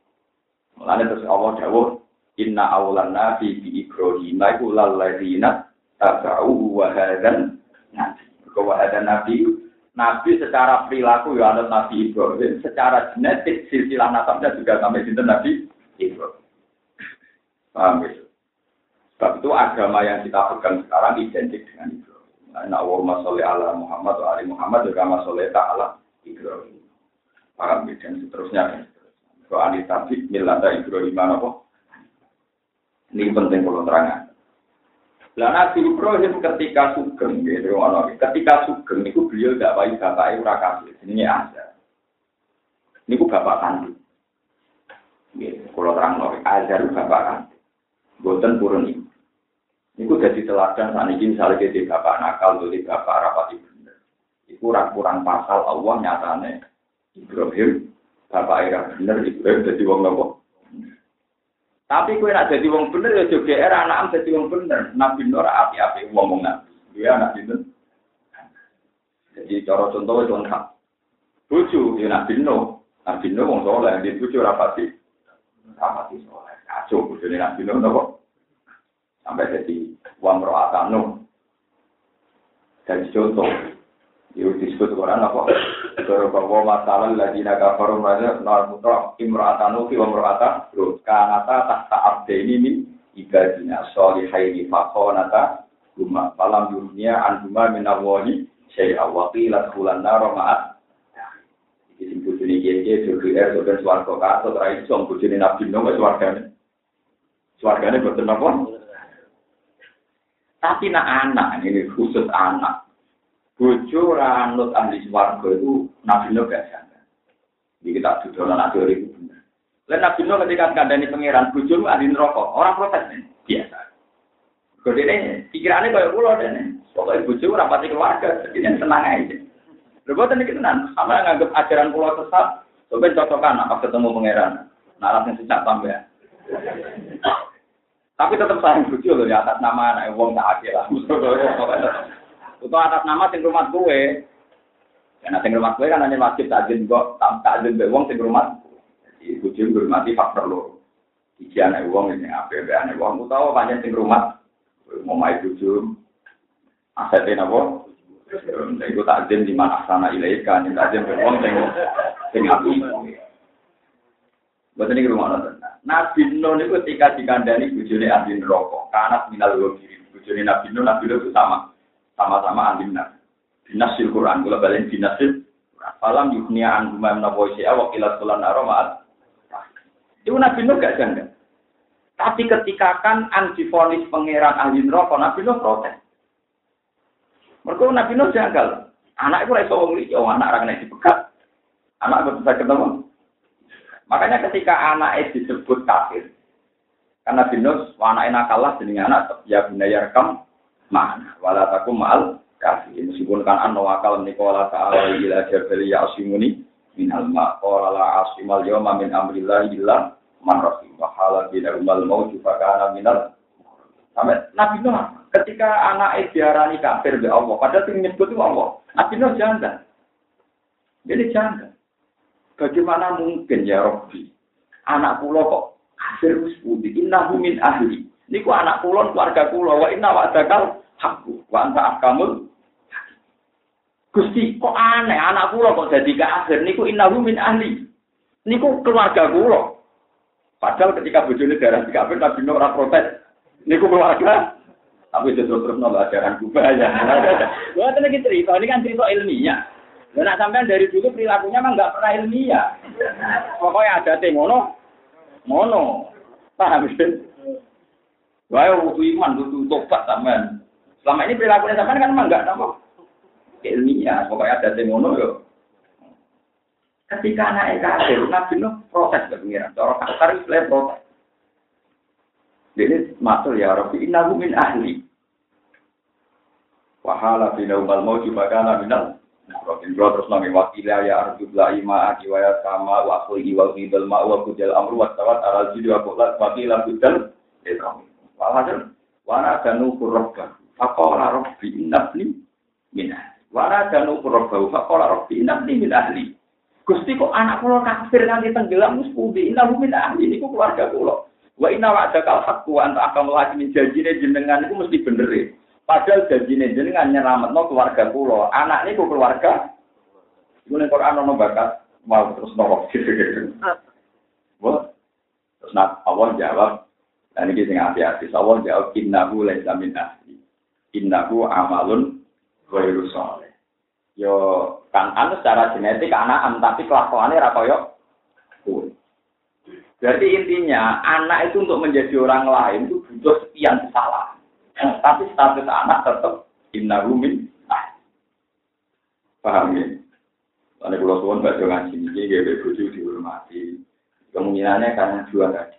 Mulane terus Allah dawuh Inna awlan nabi bi Ibrahim iku lalladzina tabau wa hadan nabi. Kau ada nabi, nabi secara perilaku ya ada nabi Ibrahim, secara genetik silsilah nasabnya juga sampai sinten nabi Ibrahim. Paham ya? Sebab itu agama yang kita pegang sekarang identik dengan Ibrahim. Nah, wa sholli ala Muhammad wa ali Muhammad juga masoleh ta'ala Ibrahim. Paham ya? Dan seterusnya. Kalau ali tabi milata Ibrahim apa? Ini penting kalau terangkan. Lah Nabi Ibrahim ketika sugeng, gitu, ketika sugeng, itu beliau gak baik bapak ora kasih, ini aja. Ini ku bapak kandung. Gitu, kalau terang nol, ajar bapak kandung. Boten purun ini. Ku jadi teladan saat ini misalnya jadi bapak nakal, jadi bapak rapat ibu. Itu kurang-kurang pasal Allah nyatane Ibrahim, bapak era bener, Ibrahim jadi wong nopo. Tapi kue nak jadi wong bener ya juga era anak jadi wong bener. Nabi Nur api-api wong wong nabi. Dia nabi Nur. Jadi cara contoh itu lengkap. Bucu ya nabi Nur. Nabi Nur wong soleh. Di bucu rapati. Rapati soleh. Kacau bucu nabi Nur nopo. Sampai jadi wong roh Nur. Jadi contoh. Itu disebut Quran apa? Kalau bahwa masalah lagi naga kafaru mereka nol mutlak imro'atanu ki wa imro'ata lut kanata tahta abdaini min ibadina solihaini fakhonata guma falam dunia an guma min awwali syai'a wa qila khulan naro ma'at sing bojone kiye-kiye jogi er soben swarga kato tra iso bojone nabi no wis swargane swargane boten apa tapi nak anak ini khusus anak bojo ranut ahli swarga itu Nabi Nuh gak jangka. Jadi kita duduk anak teori itu benar. Lain Nabi Nuh ketika kandani pangeran bojo itu ahli neraka, orang protes nih biasa. Kode ini pikirannya kayak pulau deh. Pokoknya bojo orang pasti keluarga, jadi tenang aja. Berbuat ini kita sama yang nganggap ajaran pulau sesat. Coba cocokkan apa ketemu pangeran. Naras yang sejak tambah. Tapi tetap sayang bojo loh di atas nama anak wong tak adil lah. Itu atas nama sing rumah gue. Karena sing rumah gue kan hanya wajib takjil kok, takjil be wong sing rumah. Jadi kucing bermati faktor lo. Iki anak wong ini apa ya anak wong. Aku tahu banyak sing rumah. Mau main kucing. Asetnya apa? Itu takjil di mana sana ilaika. Ini takjil be wong sing sing api. Buat ini rumah nonton. Nabi Nuh itu ketika dikandani bujuni ahli neraka, karena minal wabiri. Bujuni Nabi Nuh, Nabi Nuh itu sama sama-sama ahli benar. Binasil Quran, kalau balen binasil Falam yuknia an gumam naboy sya wa kilat kulan aromat. Itu Nabi Nuh gak janggal. Tapi ketika kan antifonis pangeran ahli neraka, Nabi Nuh protes. Mereka Nabi Nuh janggal. Anak itu rasa wong liya, anak orang kena dipegat. Anak itu bisa ketemu. Makanya ketika anak itu disebut kafir, karena Nabi Nuh, anak kalah jadi anak ya bunayar kam mana? Wala takum mal kasih meskipun kan an wakal nikola ta'ala ila jabali ya asimuni min alma qala la asimal yawma min amrillah illa man rahim. Wa hala bina umal maut fa kana minal sampai nabi Nuh ketika anak diarani kafir be Allah padahal sing itu Allah. Nabi Nuh janda. Jadi janda bagaimana mungkin ya Rabbi? Anak kula kok wis pundi? Innahu min ahli. Niku anak kula keluarga kula wa inna wa'dakal hakku. Wa anta ahkamul Gusti kok aneh? Anak kula kok jadi kafir? Niku innahu min ahli. Niku keluarga kula padahal ketika bojone darah kafir Nabi Nuh ora protes. Niku keluarga. Tapi itu terus nambah ajaran kubah ya. Wah, lagi cerita, ini kan cerita ilmiah. Dan nak sampean dari dulu perilakunya memang nggak pernah ilmiah. Pokoknya ada teh mono, mono. Paham sih? Wah, butuh iman, butuh tobat sampean. Selama ini perilakunya sampean kan memang nggak apa ilmiah. Pokoknya ada teh mono yo. Ketika anak kafir, nabi nuh proses kepengiran. Cara kasar itu proses. Jadi matur ya Rabbi innahu min ahli. Wahala bina umal mau juga kana minal. Rabbi bro terus nami wakila ya arjub la ima aki wa sama wa akhu iwa qidal ma wa kujal amru wa tawat aral jidi wa kulat wakila bidal. Walhasil wana danu kurrabba. Faqala Rabbi innabni min ahli. Wana danu kurrabba. Faqala Rabbi innabni min ahli. Gusti kok anak kula kafir nanti tenggelam mus pundi innahu min ahli niku keluarga kula. Wa inna wa'daka al-haqqu wa anta akamul hakimin janjine jenengan itu mesti bener e. Padahal janjine jenengan nyelametno keluarga kula. Anak niku keluarga. Iku ning Quran ono bakat mau terus nopo gitu. Wah. Terus nak Allah jawab dan ini sing hati-hati. Allah jawab innahu laisa min ahli. Innahu amalun ghairu saleh. Yo kan anu secara genetik anak tapi kelakuannya ra koyo Berarti intinya anak itu untuk menjadi orang lain itu butuh sekian kesalahan. Tapi status anak tetap inna rumin. Nah. Paham ya? Karena kalau tuan baca ngaji ini, dia berbujuk dihormati. Kemungkinannya karena dua tadi.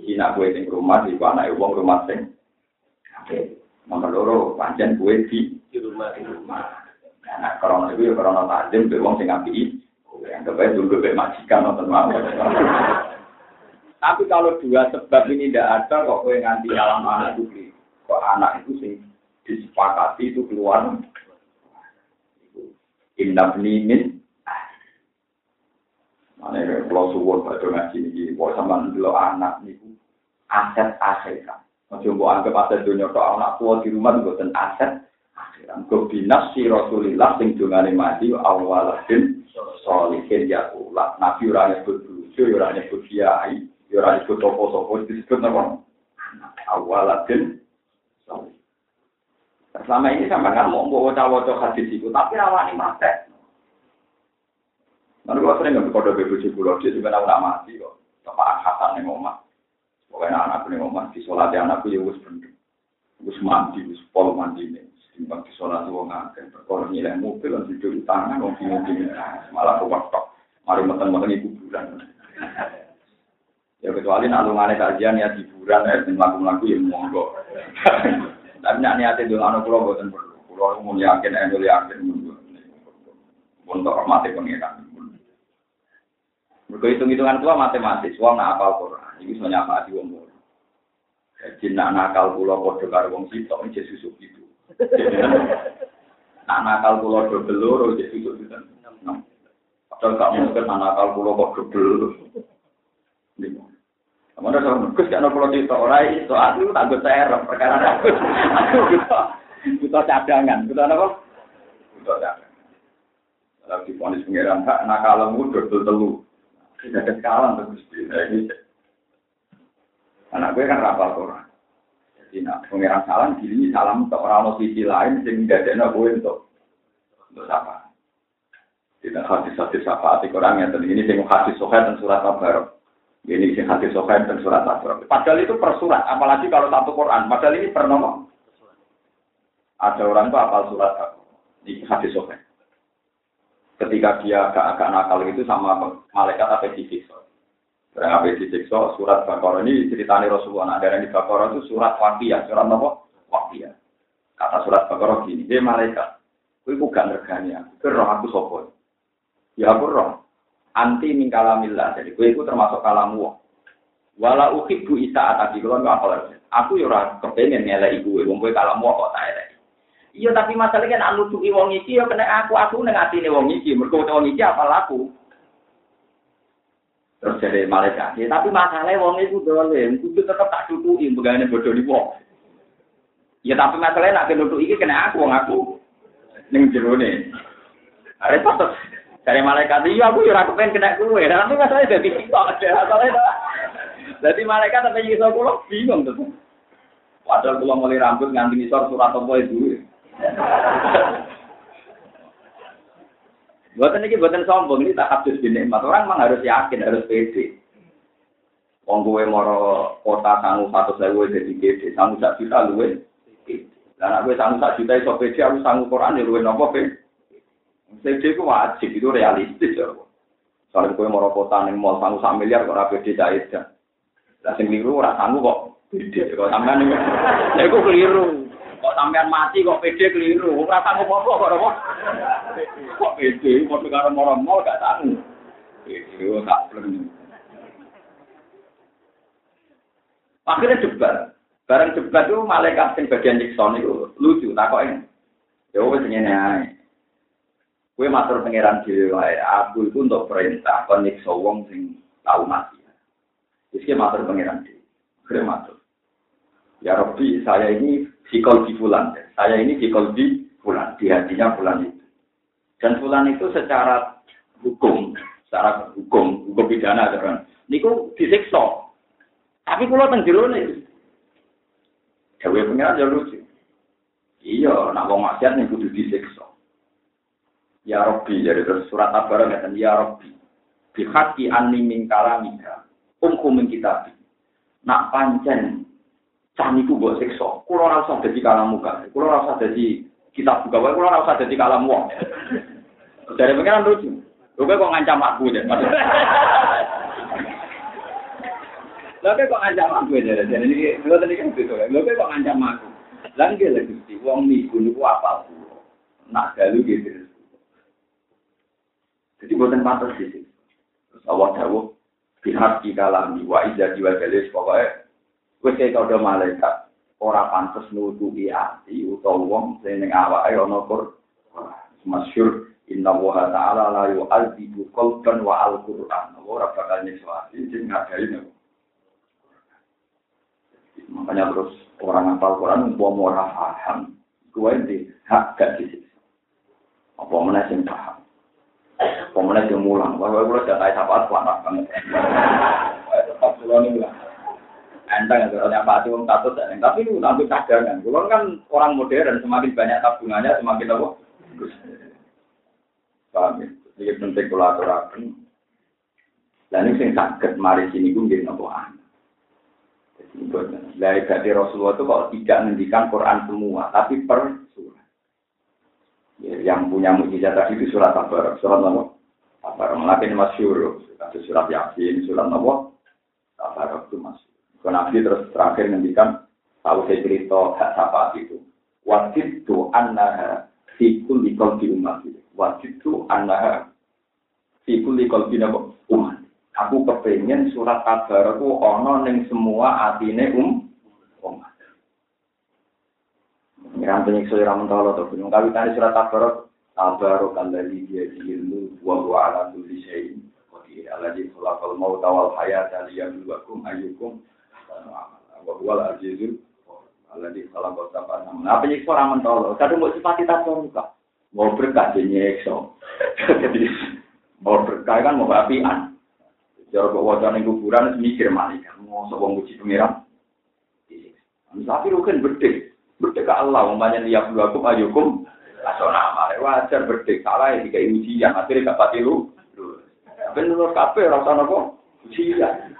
Hina kue di rumah, di anak uang rumah sing. Oke. Nomor loro, pancen kue di rumah. Di rumah. Nah, korona itu ya korona tajam, uang sing ngapi. Yang kebaik dulu be majikan mau. Tapi kalau dua sebab ini tidak ada, kok kue nganti alam anak itu anak itu sih disepakati itu keluar. Indah min Mana kalau suwon pada ngaji ini, kok sama dulu anak itu aset aset. Masih mau anggap aset dunia kok anak tua di rumah bukan aset akhiran. Kau binas si Rasulillah sing dungane mati awaladin solihin ya ulat. Nabi orangnya berbuju, orangnya berkiai. Ya ora disebut sopo-sopo disebut apa? Awalatin Selama ini sampai kan mau bawa cawoco hadis itu, tapi rawani mate. Lalu kalau sering nggak kode bebuji pulau dia juga nak mati kok. Bapak Hasan yang ngomong, pokoknya anak yang ngomong di sholat anakku ya wis bener, wis mandi, wis pol mandi nih. Timbang di sholat wong ngakeh, perkara nilai mobil, dan tidur di tangan, wong bingung malah kewaktok. Mari meten-meten ibu bulan. Ya kecuali nak lungane kajian ya hiburan ya sing lagu-lagu ya monggo. Tapi nak niate dulu anu kula boten perlu. Kula mau yakin endo yakin untuk hormati pengiran. Mergo hitung-hitungan kula matematis, wong nak apal Quran, iki iso nyapati wong mulu. Jadi nak nakal kula padha karo wong sitok iki susuk itu. Nak nakal kula dobel loro iki susuk itu. Padahal gak mungkin nakal kula kok dobel. Mana sama Gus kan kalau cerita orang itu aku tak gue serem perkara aku aku butuh butuh cadangan butuh apa? Butuh cadangan. Kalau di ponis pengiran hak nakalmu dodol telu tidak kekalan terus ini. Anak gue kan rapal Quran. Jadi nak pengiran salam gini salam untuk orang sisi lain sehingga dia gue untuk untuk apa? Tidak hadis-hadis apa di Quran yang ini sing hadis sohail dan surat Al-Barok. Ini sing hati sokain dan surat Asra. Padahal itu per surat, apalagi kalau satu Quran. Padahal ini per nomor. Ada orang itu apal surat di hati sokain. Ketika dia agak-agak nakal itu sama malaikat apa disiksa. Barang apa disiksa, surat Baqarah ini ceritanya Rasulullah. Nah, dari Baqarah itu surat wakiyah, surat apa? Wakiyah. Kata surat Baqarah gini, hei malaikat, Kau itu gak ngergani aku, roh aku sopo. Ya aku roh, anti min kalamillah. Jadi gue itu termasuk kalamu. Wala bu isa atati kalau nggak apa Aku yo ora kepengen ngelek ibu, wong gue kalamu kok tak elek. Iya tapi masalahnya kan anu tuh wong iki yo kena aku aku neng atine wong iki. Mergo wong iki apa laku? Terus jadi malaikat. Ya, tapi masalahnya wong itu dolim, kudu tetap tak tutupi begane bodoh di wong. Ya tapi masalahnya nak nutuk iki kena aku wong aku ning jero ne. Repot. Dari malaikat iya aku ya ora kepen kena kowe. Tapi masalahnya dadi kita ada masalahnya. Jadi malaikat tapi iso kula bingung tuh. Padahal kula mulai rambut nganti ngisor surat apa itu. Buatan ini buatan sombong ini tak habis mas Orang memang harus yakin, harus pede. Wong gue moro kota sanggup satu sewu jadi pede, sanggup satu juta luwe. Dan aku sanggup satu juta iso pede, aku sanggup Quran ya luwe nopo pede. Pede itu wajib, itu realistis ya. Soalnya gue moro kota nih mau sanggup sak miliar kok rapi pede jahit kan. Lah sing keliru ora sanggup kok. Pede kok sampean nih. Ya iku keliru. Kok sampean mati kok pede keliru. Ora sanggup apa kok apa. Kok pede padha karo moro-moro gak sanggup. Pede tak pleng. Akhirnya debat. Bareng debat itu malaikat sing bagian Nixon itu lucu takoke. Ya wis ngene ae. Kue matur pangeran dhewe wae. Aku itu untuk perintah kon nyiksa wong sing tau mati. Wis matur pangeran dhewe. Kue matur. Ya Rabbi, saya ini sikol di bulan. Saya ini sikol di bulan. Di hatinya bulan itu. Dan bulan itu secara hukum, secara hukum, hukum pidana, kan. Niku disiksa. Tapi kalau teng jero nih, Dewi pengiran ya lucu. Iya, nak wong maksiat nih kudu disiksa. Ya Rabbi, jadi terus surat ngeten, Ya Rabbi, bihaki anni min kalamika, umkum min. Nak pancen Samiku buat sekso. Kulo rasa jadi kalam muka. Kulo rasa jadi kitab buka. Kulo rasa jadi kalam wong. Dari pengiran lucu. Lu kok ngancam aku ya. Lalu kok ngancam aku ya. Jadi ini lu tadi kan gitu. Lu kok ngancam aku. Lagi lagi sih. Wong niku niku apa? Nak gitu. Jadi buatan pantas sih. Terus awak jauh. Pihak di kalam wa ija jiwa galis pokoknya Wis kaya malaikat ora pantes nutupi ati utawa wong sing awake ana kur. Masyhur inna wa ta'ala la yu'adzibu qalban wa al-qur'an. Ora bakal nyiksa ati sing ngadai makanya terus orang ngapal Quran umpama ora paham kuwi hak gak disiksa apa meneh sing paham apa meneh sing mulang. Wae kula dak kaya sapa panas banget tetap kula niku enteng ya apa sih wong takut tapi itu nanti cadangan. Kalau kan orang modern semakin banyak tabungannya semakin apa? Paham ya? Ini penting kalau dan ini sing sakit mari sini gue jadi nopo dari Rasulullah itu kalau tidak mendikan Quran semua tapi per surat ya, yang punya mujizat tadi itu surat apa surat nopo apa melakukan masyur. Surat yasin surat nopo apa itu masuk Nabi terus terakhir ngendikan tahu saya cerita hak sahabat itu. Wajib tu annaha fi kulli umat. Wajib tu annaha fi kulli qalbi umat. Aku kepengen surat kabar aku ono ning semua atine um umat. Ngiram penyiksa ira mentolo to gunung kawitane surat kabar Tabarok alladhi biyadihi wa huwa ala kulli syai'in qadir. Alladhi khalaqal mauta wal hayata liyabluwakum ayyukum bahwa azizul Allah di salam kota panam. Nah, penyiksa orang mentolo. Kadang mau sifat kita muka. Mau berkah nyekso. Jadi mau berkah kan mau apian. Bawa wajah kuburan mikir malaikat. Mau sobong uji pengiram. Tapi kan berdek. Berdek ke Allah. Umpamanya dia dua kum ayukum. Asal nama. Wajar berdek. Salah ya tiga ujian. Akhirnya gak pati lu. Menurut kafe rasa nopo. Ujian.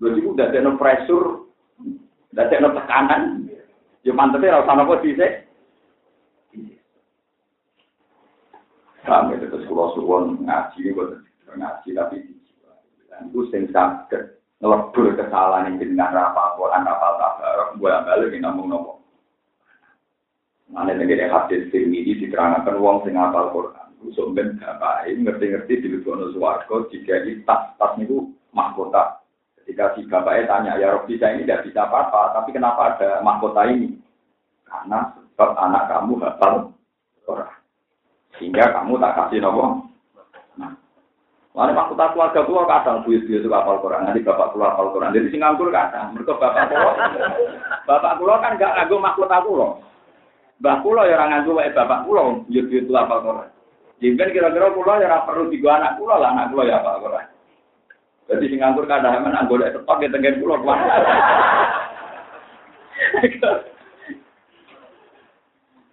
Lho iku dadekno pressure, dadekno tekanan. Ya mantep ora usah napa dhisik. Kami terus kula suwon ngaji ngaji tapi itu sing saged ngelebur kesalahan yang jenengan apa Quran apa tabarok gue balik ngomong nopo. Mana negara hadis ini diterangkan wong sing apal Quran. Usuk ben bapak ngerti-ngerti di luar suwargo jika tas tas niku mahkota Ketika si bapaknya tanya, ya Robi saya ini tidak bisa apa-apa, tapi kenapa ada mahkota ini? Karena sebab anak kamu hafal Torah. Sehingga kamu tak kasih nopo. Lalu aku tak keluarga kula kadang buyut-buyut itu hafal Quran, nanti bapak kula hafal Quran. Jadi sing nganggur kadang, mereka bapak kula. bapak kula kan gak nganggo makhluk aku loh. Mbah kula ya ora nganggo wae bapak kula buyut-buyut itu hafal Quran. Jadi kira-kira kula ya perlu digo anak kula lah, anak kula ya hafal Quran. Jadi sing nganggur kadang men anggone tetep ya tengen kula kuwi.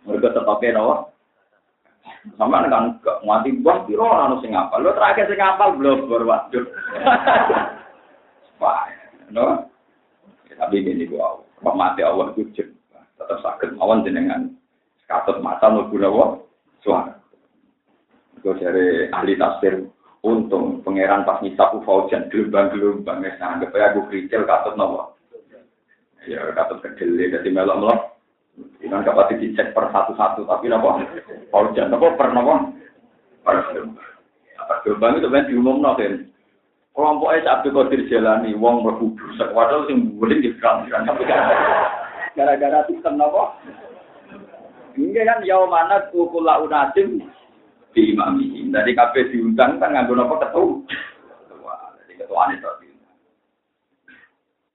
Mereka tetapnya nawa. Sama kan gak mati buah piro anu sing ngapal. Lo terakhir sing ngapal belum waduh. Wah, no. Tapi ini gua mati awal itu tetap sakit awan jenengan katut mata mau guna wa suara. Gue dari ahli tafsir untung pangeran pas ngisap faujan gelombang-gelombang ya anggap aja aku kericil katut nawa. Ya katut kedele jadi melok-melok Iman gak pasti dicek per satu-satu, tapi nopo, kalau jangan nopo per nopo, per gelombang. Itu kan diumum kan. Kelompok es Abdul Qadir jalani, wong berkubu, sekwadal sing boleh di kan Gara-gara sistem nopo. Ini kan yau mana kukula unasim di imami. Dari kafe diundang kan nganggo nopo ketua. Ketua, jadi ketua ini tadi.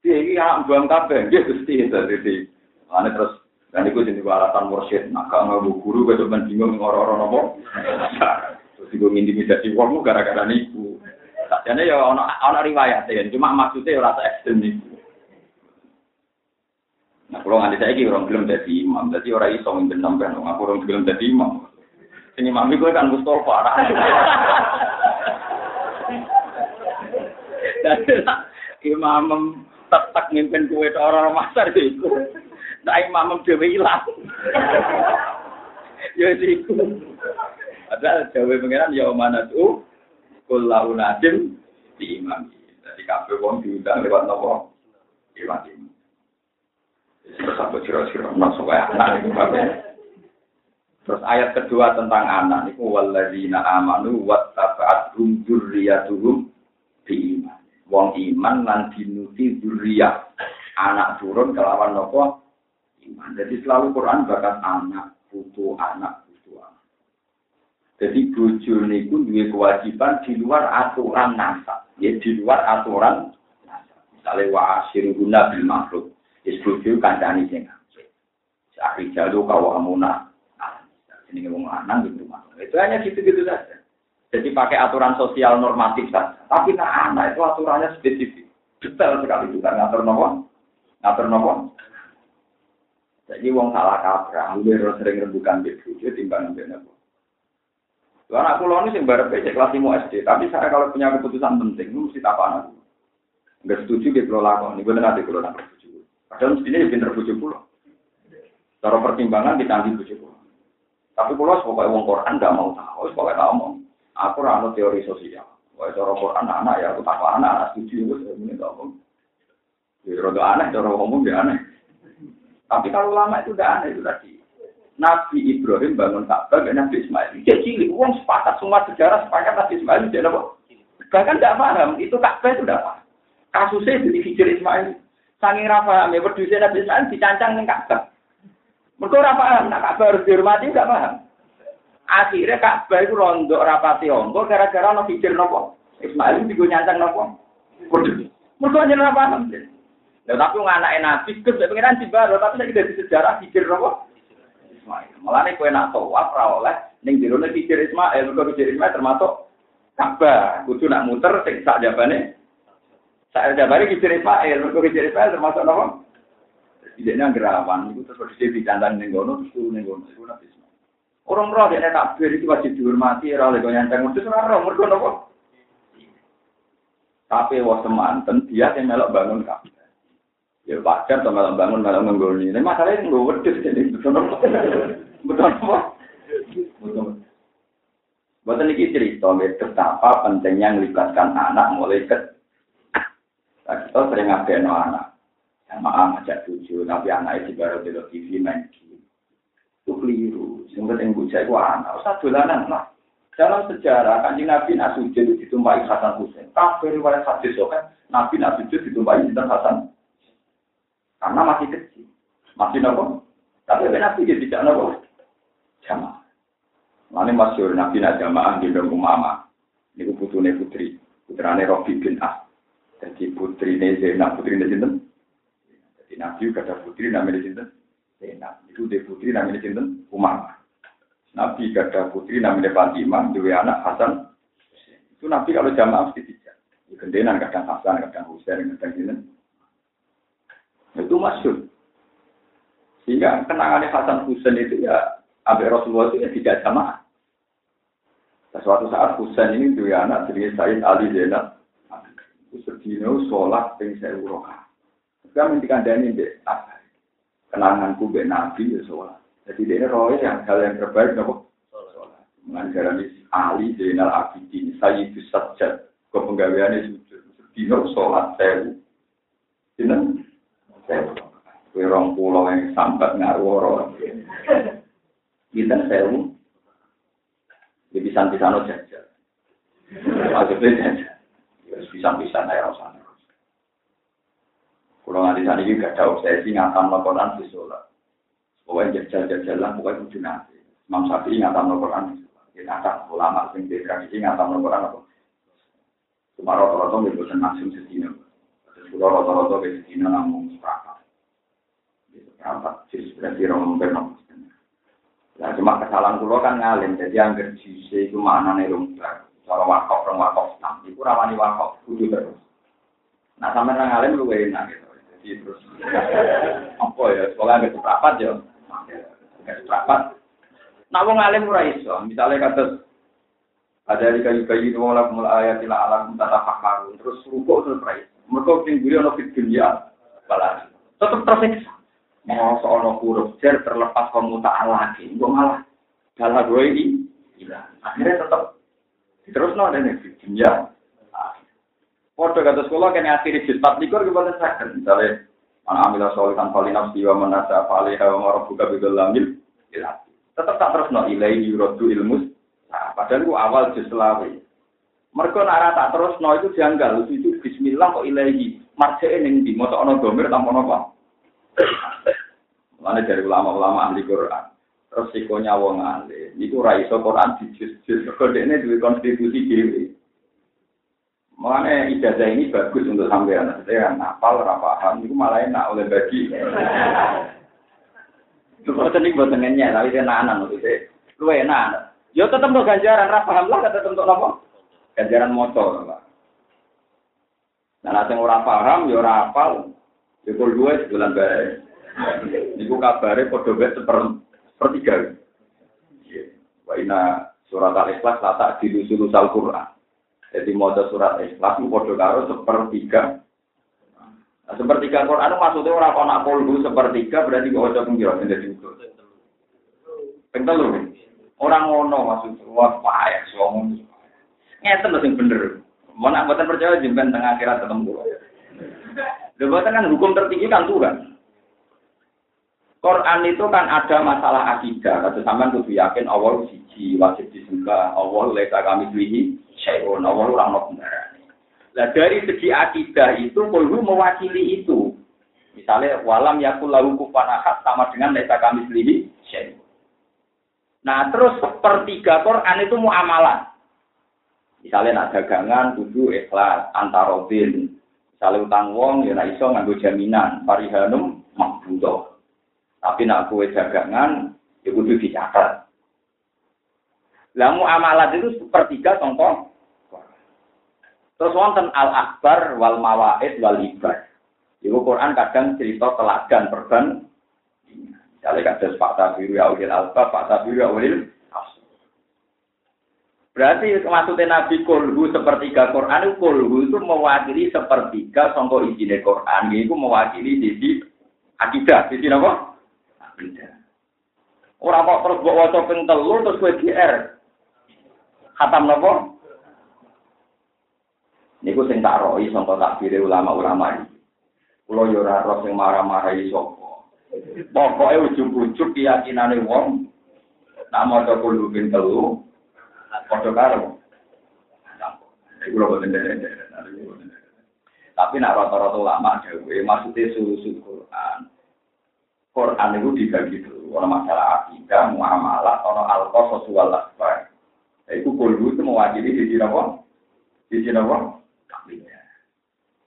Ini yang buang kafe, dia gusti itu. Jadi, terus dan itu jadi alasan mursyid. Nah, kalau nggak guru, gue cuma bingung ngorong-ngorong apa. Terus gue intimidasi uangmu gara-gara nipu. Jadi ya ono ono riwayat ya, cuma maksudnya ya rasa ekstrem. Nah, kalau nganti saya orang belum jadi imam, jadi orang iso mimpin sampai aku orang belum jadi imam. Ini imam gue kan Mustafa. Jadi imam tetap mimpin kue orang masar itu. Nah, imam dhewe ilang. ya iku. Ada dhewe pengiran ya mana tuh kullahu nadim di imam. Jadi kabeh wong diundang lewat nopo? Imam. Terus apa kira-kira masuk kayak anak itu Terus ayat kedua tentang anak itu walladzina amanu wattaba'athum dzurriyyatuhum bi iman. Wong iman lan dinuti dzurriyyah. Anak turun kelawan nopo? Iman. Jadi selalu Quran bakat anak, putu anak, putu anak. Jadi bojo niku duwe kewajiban di luar aturan nasab, ya di luar aturan nasab. Misalnya wa asyiruhuna bil makhluk. Is bojo kancani sing apik. Sakri jalu kawamuna. Ini ngomong lanang gitu Itu hanya gitu-gitu saja. Jadi pakai aturan sosial normatif saja. Tapi nah anak itu aturannya spesifik. Detail sekali juga ngatur nopo. Ngatur nopo. Jadi wong salah kaprah, hampir sering rembukan di bojo timbang ambek nopo. Anak kulo ini sing barep kelas 5 SD, tapi saya kalau punya keputusan penting, mesti tak anak. Enggak setuju di pulau lakon, ini benar di pulau nak setuju. Padahal mestinya ya pinter bojo pulau. Cara pertimbangan ditanggi bojo pulau. Tapi pulau sebagai wong Quran nggak mau tahu, sebagai tahu mau. Aku rano teori sosial. Wah, cara Quran anak ya aku tak anak, anak setuju, itu ini tak ngomong. Ya, rada aneh, cara ngomong ya aneh. Tapi kalau lama itu udah aneh itu tadi. Nabi Ibrahim bangun Ka'bah dan Nabi Ismail. Dia cilik, uang sepakat semua sejarah sepakat Nabi Ismail dia apa? Bahkan tidak paham, itu Ka'bah itu tidak paham. Kasusnya jadi hijir Ismail. Sangi rafa, ya berdua Nabi Ismail dicancang dengan Ka'bah. Mereka rafa, nak Ka'bah harus dihormati, tidak paham. Akhirnya Ka'bah itu rondok rapati ongko gara-gara no hijir nopo. Ismail itu juga nyancang nopo. Mereka hanya paham. Ya tapi anak nabi kes pengiran di baru tapi saya tidak di sejarah pikir apa? Ismail. Malah nih kue nak tawaf oleh ning jero nek pikir Ismail, mergo pikir Ismail termasuk Ka'bah. Kudu nak muter sing sak jabane. Sak jabane pikir Ismail, mergo pikir Ismail termasuk apa? Tidak nang gerawan itu terus di dicandang ning ngono terus ning ngono iku nabi Ismail. Orang roh dia takbir itu wajib dihormati, ora lego mesti ora roh mergo napa? Tapi wah semanten dia yang melok bangun Ka'bah. Ya wajar to malah bangun malah nggoni. Ini masalahnya nggak wedus jadi betul betul apa? Betul. Buatan ini cerita betapa pentingnya melibatkan anak mulai ke. Nah, kita sering ngapain anak. Sama ngajak tujuh, tapi anak itu baru di TV main. Itu keliru. Yang penting bocah itu anak. Usah dolanan lah. Dalam sejarah, kanjeng Nabi Nasujud itu ditumpai Hasan Hussein. Kafir riwayat hadis kan, Nabi Nasujud ditumpai Hasan karena masih kecil. Masih nopo. Tapi Nabi dia tidak nopo. Jamaah. Lalu masyur Nabi nak jamaah di dalam umama. Niku putune putri, putrane Robi bin As. Jadi putrine Zainab, putrine sinten? Jadi Nabi ada putri namanya sinten? Zainab. Itu dia putri namanya sinten? Umar. Nabi gak ada putri namanya Fatimah, dua anak Hasan. Itu Nabi kalau jamaah mesti tiga. Gendenan kadang Hasan, kadang Husain, kadang sinten. Itu masyur. Sehingga kenangannya Hasan Husain itu ya, Abu Rasulullah itu ya tidak jamaah. Nah, suatu saat Husain ini dua anak jadi Said Ali Zainab. Sedino sholat ping sewu roka. Sekarang minta kandani deh. Kenanganku be Nabi ya sholat. Jadi dia roh yang hal yang terbaik nopo sholat. Mengajarani Ali Zainal Abidin Sayyidus Sajjad. Kau penggaweannya sujud. Sedino sholat. Dino sewu. Kue rong pulau yang sambat ngaruh Kita sewu. Ya bisa-bisa no jajal. Maksudnya jajal. Ya bisa-bisa naik rasanya. Kalau nganti sana juga gak ada obsesi ngatam laporan di sholat. Pokoknya jajal-jajal lah, pokoknya kudu nanti. Imam Syafi'i ngatam laporan di sholat. Ya ngatam, ulama sing di tradisi ngatam laporan apa. Cuma rata-rata nggak bosan langsung sedina. Kalau rata-rata ke sedina namun sepakat. Sepakat, jadi berarti orang benar. Nah, cuma kesalahan kulo kan ngalim, jadi angger jise itu maknane lumbar. Cara wakaf, orang wakaf Islam, itu ramani wakaf, kudu terus. Nah, sampai nang ngalim lu enak gitu. Jadi terus, apa ya, sekolah agak seprapat ya, agak seprapat. Nah, wong ngalim ora iso, misalnya kata ada di kayu kayu itu malah mulai ayat tidak alam tata terus rukuk terus mereka tinggi ono di dunia balas tetap tersiksa mau seorang huruf jer terlepas pemutaan lagi, gue malah dalam gue ini hilang. Akhirnya tetap terus no ada nih dunia. Foto kata sekolah kan akhirnya jilbab likur gimana sakit misalnya mana ambil solihan palinaf siwa menasa falih hawa marah buka bidul lamil tetap tak terus no ilai yurodu ilmus. Nah, padahal gue awal jislawi. Mereka nara tak terus no itu janggal itu Bismillah kok ilahi marjane ning di ana domir tanpa apa. Mana dari ulama-ulama ahli Quran. Resikonya wong ahli. Itu raiso Quran di. Kode ini duit konstitusi diri. Mana ijazah ini bagus untuk sampean. Saya napal, rapaham. Itu malah enak oleh bagi. Buatan ini buatan ngenyek. Tapi dia nanan. Lu enak. Yo tetap untuk ganjaran. Rapaham lah. Tetap untuk apa? Ganjaran motor. Nah, nanti orang paham, ya orang apal, ya kalau dua sebulan baik. Niku kabare padha seper sepertiga. Wa ina surat al-ikhlas lata di al Quran. Jadi maca surat ikhlas padha karo sepertiga. Nah, sepertiga Quran maksudnya orang kok nak polbu sepertiga berarti kok waca pengira jadi itu. Ping telu. Orang ngono maksud wah payah wong. Ngeten sing bener. Mau nak mboten percaya jemben tengah akhirat ketemu. Lho kan hukum tertinggi kan Tuhan. Quran itu kan ada masalah akidah. Kata sampean kudu yakin Allah siji wajib disembah. Allah leka kami pilih syai'un. Allah orang mau Nah dari segi akidah itu perlu mewakili itu. Misalnya walam yakul lahu kufanahat sama dengan leka kami pilih syai'un. Nah terus sepertiga Quran itu muamalah. Misalnya nak dagangan kudu ikhlas antarodin. Misalnya utang wong ya iso nganggo jaminan parihanum makbudoh. Tapi nak kue dagangan, ya kudu dicatat. Lamu amalat itu sepertiga contoh. Terus wonten al akbar wal mawaid wal ibar. Ibu Quran kadang cerita teladan perban. Misalnya kadang fakta biru ya ulil alba, fakta biru ya ulil Berarti maksudnya Nabi Kulhu sepertiga Quran Kulhu itu mewakili sepertiga songko izin Quran. Itu mewakili sisi akidah. Sisi apa? beda. Orang kok terus buat wajah ping telu terus gue GR. Khatam nopo? Niku sing tak roi sangka takbire ulama-ulama iki. Kulo yo ora roh sing marah-marah sapa. Pokoke ujug-ujug keyakinane wong kulo ping telu padha karo. Iku lho boten Tapi nak rata-rata ulama dhewe maksudnya susu Quran. Quran itu dibagi dulu, ada masalah akidah, muamalah, ada al-qasas wal akbar. Iku kulhu itu mewakili sisi apa? Sisi apa? Kambingnya.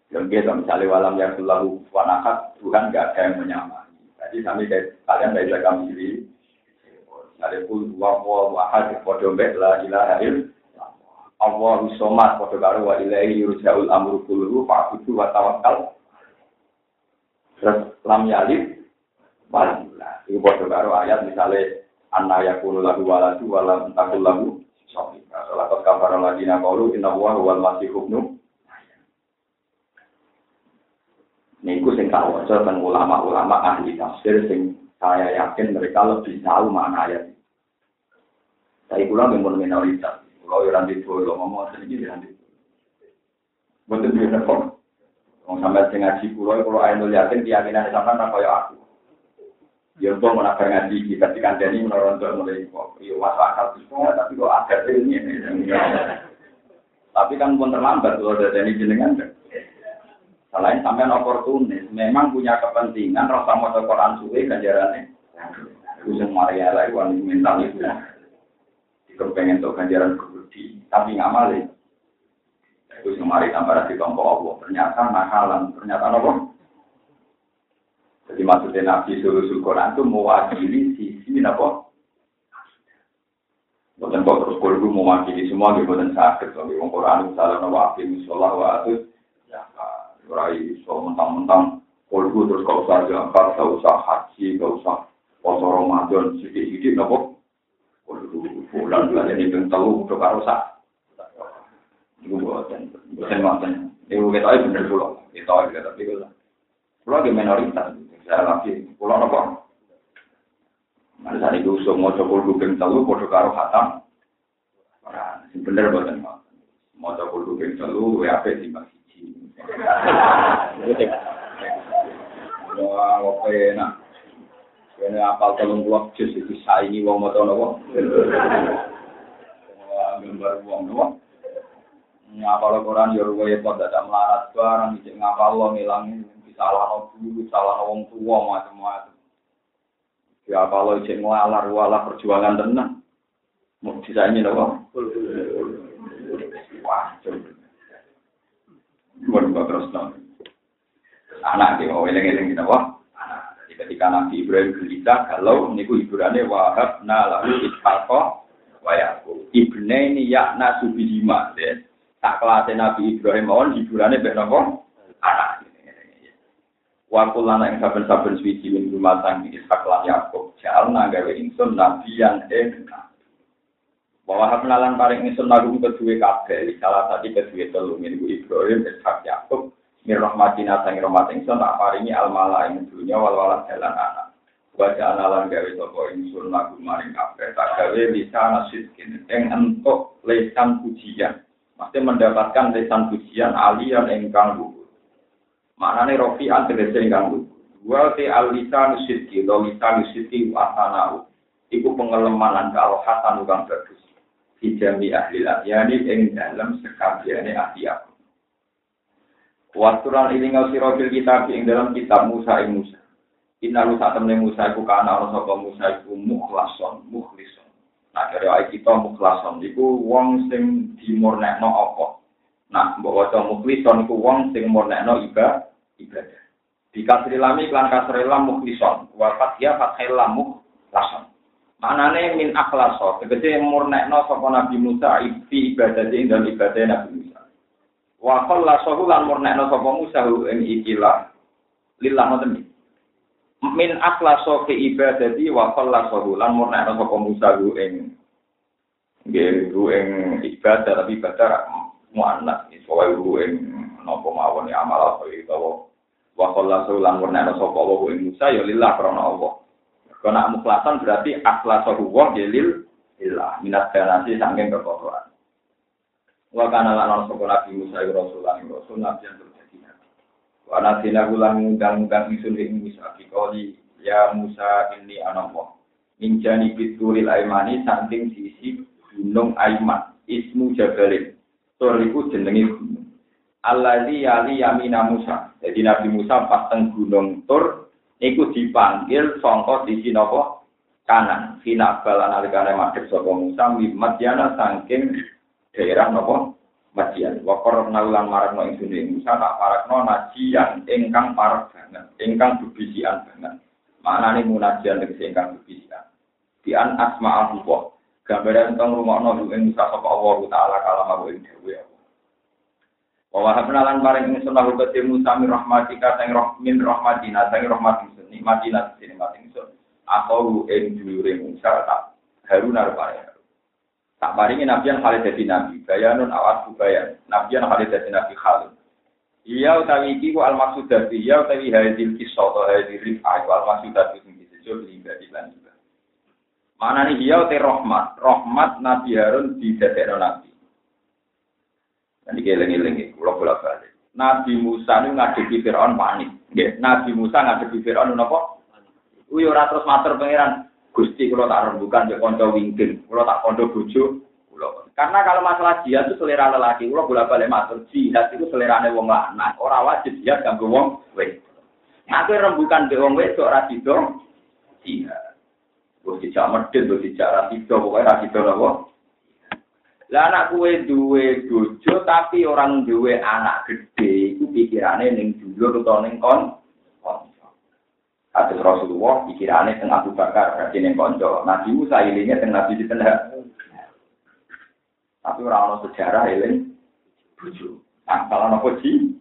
Yang kita misalnya walam yang selalu wanakat, Tuhan gak ada yang menyamai. Jadi kami kalian dari kami sendiri. Misalnya kul wa wa wahad podo mbek la ilaha illallah. Allah somat podo karo wa ilahi yurja'ul amru kulluhu fa'budu wa tawakkal. Terus lam yalid walillah. Itu podo karo ayat misalnya anna yakunu lahu waladu walam takul lahu sofika. Salakot kafaran lagi nakaulu inna huwa wal masih hubnu. Niku sing tak waca teng ulama-ulama ahli tafsir sing saya yakin mereka lebih tahu mana ayat. Saya pulang memang minoritas. Kalau yang di dulu ngomong sedikit yang di Betul betul kok. Mau sampai sing ngaji pulau kalau ayat yakin keyakinan sama tak kayak aku. Ya untuk mau ngaji kita di kandani menurut mulai kok. Iya masuk akal semua tapi kok ada ini. Tapi kan pun terlambat kalau ada ini jenengan. Selain sampean oportunis, memang punya kepentingan rasa mau Quran suwe ganjarannya. Itu Maria lagi wanita mental itu. Jika pengen tuh ganjaran kebudi, tapi nggak malah. Itu tambah di kelompok Allah. Ternyata nakalan, ternyata apa? Jadi maksudnya Nabi Sulusul Quran itu mewakili sisi apa? Bukan kok terus kalau mewakili semua, bukan sakit. Kalau Quran misalnya mewakili sholat wa atus, ya Rai so mentang-mentang kolbu terus kau usah jangkar, kau usah haji, kau usah poso Ramadan sedikit-sedikit nopo. Kolbu bulan bulan ini pun tahu udah karo sak. Ibu buatan, buatan buatan. Ibu kita ini bener pulau, kita ini tapi kita. Pulau di minoritas, saya lagi pulau nopo. Mana saat itu semua coba bukan tahu, podo karo hatam. Bener buatan mau coba bukan tahu, WAP sih masih. Wah, apa enak. Ini apal telung puluh jus itu saingi wong moto nopo. Wah, gambar wong nopo. Ngapal Quran yo ruwe kok dadak melarat barang iki ngapal lo ngilangi salah guru, salah wong tua macam-macam. Ya kalau cek ngelalar wala perjuangan tenang. Mau disaingi nopo. Wah, coba. Bukan terus Anak dia mau eleng-eleng kita wah. Jadi ketika Nabi Ibrahim gelisah, kalau niku hiburannya wahab lalu ishaqo wayaku. Ibne ini yakna subihima. Tak kelas Nabi Ibrahim mohon hiburannya bernopo anak. Waktu lana yang saben-saben suci min rumah tangga Ishak lan Yakub. Jalna gawe insun nabi yang enak. Bahwa penalan paling ingsun lagu kedua kabeh, salah satu kedua telu minggu Ibrahim, Ishak Yakub, mir rahmatina sang rahmat ingsun tak paringi al mala ing dunya wal jalan anak. Wajah analan gawe sapa ingsun lagu maring kabeh, tak gawe bisa nasidkin ing entuk lesan pujian. Mesti mendapatkan lesan pujian alian ingkang luhur. Maknane rofi'an tegese ingkang luhur. Wa te alisa nusidki, do lisa nusidki wasanau. Iku pengelemanan kalau hasan kang bagus dijami ahli lahyani ing dalam sekabiane ahli aku. Waturan ini ngasiro fil kitab ing dalam kitab Musa ing Musa. Inna lu saat temen Musa iku kana ana sapa Musa iku mukhlason, mukhlison. Nah dari ayat kita mukhlason iku wong sing dimurnekno apa. Nah mbok waca mukhlison iku wong sing murnekno ibadah. ibadah. Di kasri lami klan kasri lam mukhlison. Wa fathia fathil lam mukhlason. Manane min akhlaso, tegese murnekno sapa Nabi Musa fi ibadah ing dalem ibadah Nabi Musa. Wa khallasahu lan murnekno sapa Musa ing ikilah lillah ngoten Min akhlaso fi ibadati wa khallasahu lan murnekno sapa Musa ing nggih ing ibadah tapi ibadah muannas soal ing napa mawon amal apa itu wa khallasahu lan murnekno sapa ing Musa ya lillah krana Allah. Karena mukhlasan berarti akhlasahu wa gelil ilah minat danasi sangking kekotoran. Wa kana lan sapa Nabi Musa Rasulullah Rasul Nabi yang terjadi nabi. Wa nasina ulang ngundang-undang isun ing Musa dikoli ya Musa ini anamwa. Minjani bitulil aimani saking sisi gunung Aiman ismu Jabalin. Toriku jenengi gunung. Alladzi yali yamina Musa. Jadi Nabi Musa pas teng gunung Tur iku dipanggil sangka sisi napa kanan. Fina balan alikane madhep sapa Musa mimadyana saking daerah napa Madian. Wa qarna ulang marakno ingsun Musa tak parakno najian ingkang parek banget, ingkang bebisian banget. Maknane munajian tegese ingkang bebisian. Di an asma Allah. Gambaran tentang rumah ing Musa sapa Allah taala kalam aku ing dhewe. Wa wahabna lan paring ingsun lahu kedhe Musa min rahmatika sang roh min rahmatina sang rahmat ingsun nikmatina sing nikmat ingsun. Aku ing dulure Musa tak Harun arep Tak paringi nabi yang khalid dadi nabi, bayanun awas bayan. Nabi yang khalid dadi nabi khalid. Iya utawi iki ku al maksud dari iya utawi hadil kisah atau hadil rifah ku al maksud dari sing disebut pribadi lan juga. Mana nih iya utai rahmat, rahmat Nabi Harun di dadekno nabi. Dan dikeling-eling kula bola balik. Nabi Musa ini ngadepi Fir'aun panik. Nggih, Nabi Musa ngadepi Fir'aun napa? Kuwi ora terus matur pangeran, Gusti kalau tak rembukan ya konco wingkin, kalau tak konco bojo, Karena kalau masalah jihad itu selera lelaki, kalau bolak balik matur jihad itu selera wong lanang, orang wajib jihad ganggu wong. Nah, aku rembukan be wong wes, ora sido jihad. Gue dijak medit, gue dijak rasido, pokoknya rasido apa? Lah anak kuwe duwe bojo tapi orang duwe anak gedhe iku pikirane ning dulur utawa ning kon. Kados Rasulullah pikirane teng Abu Bakar berarti ning kanca. Nabi Musa ilinge teng Nabi Ditenda. Tapi ora ono sejarah eling bojo. Apa ana apa ji?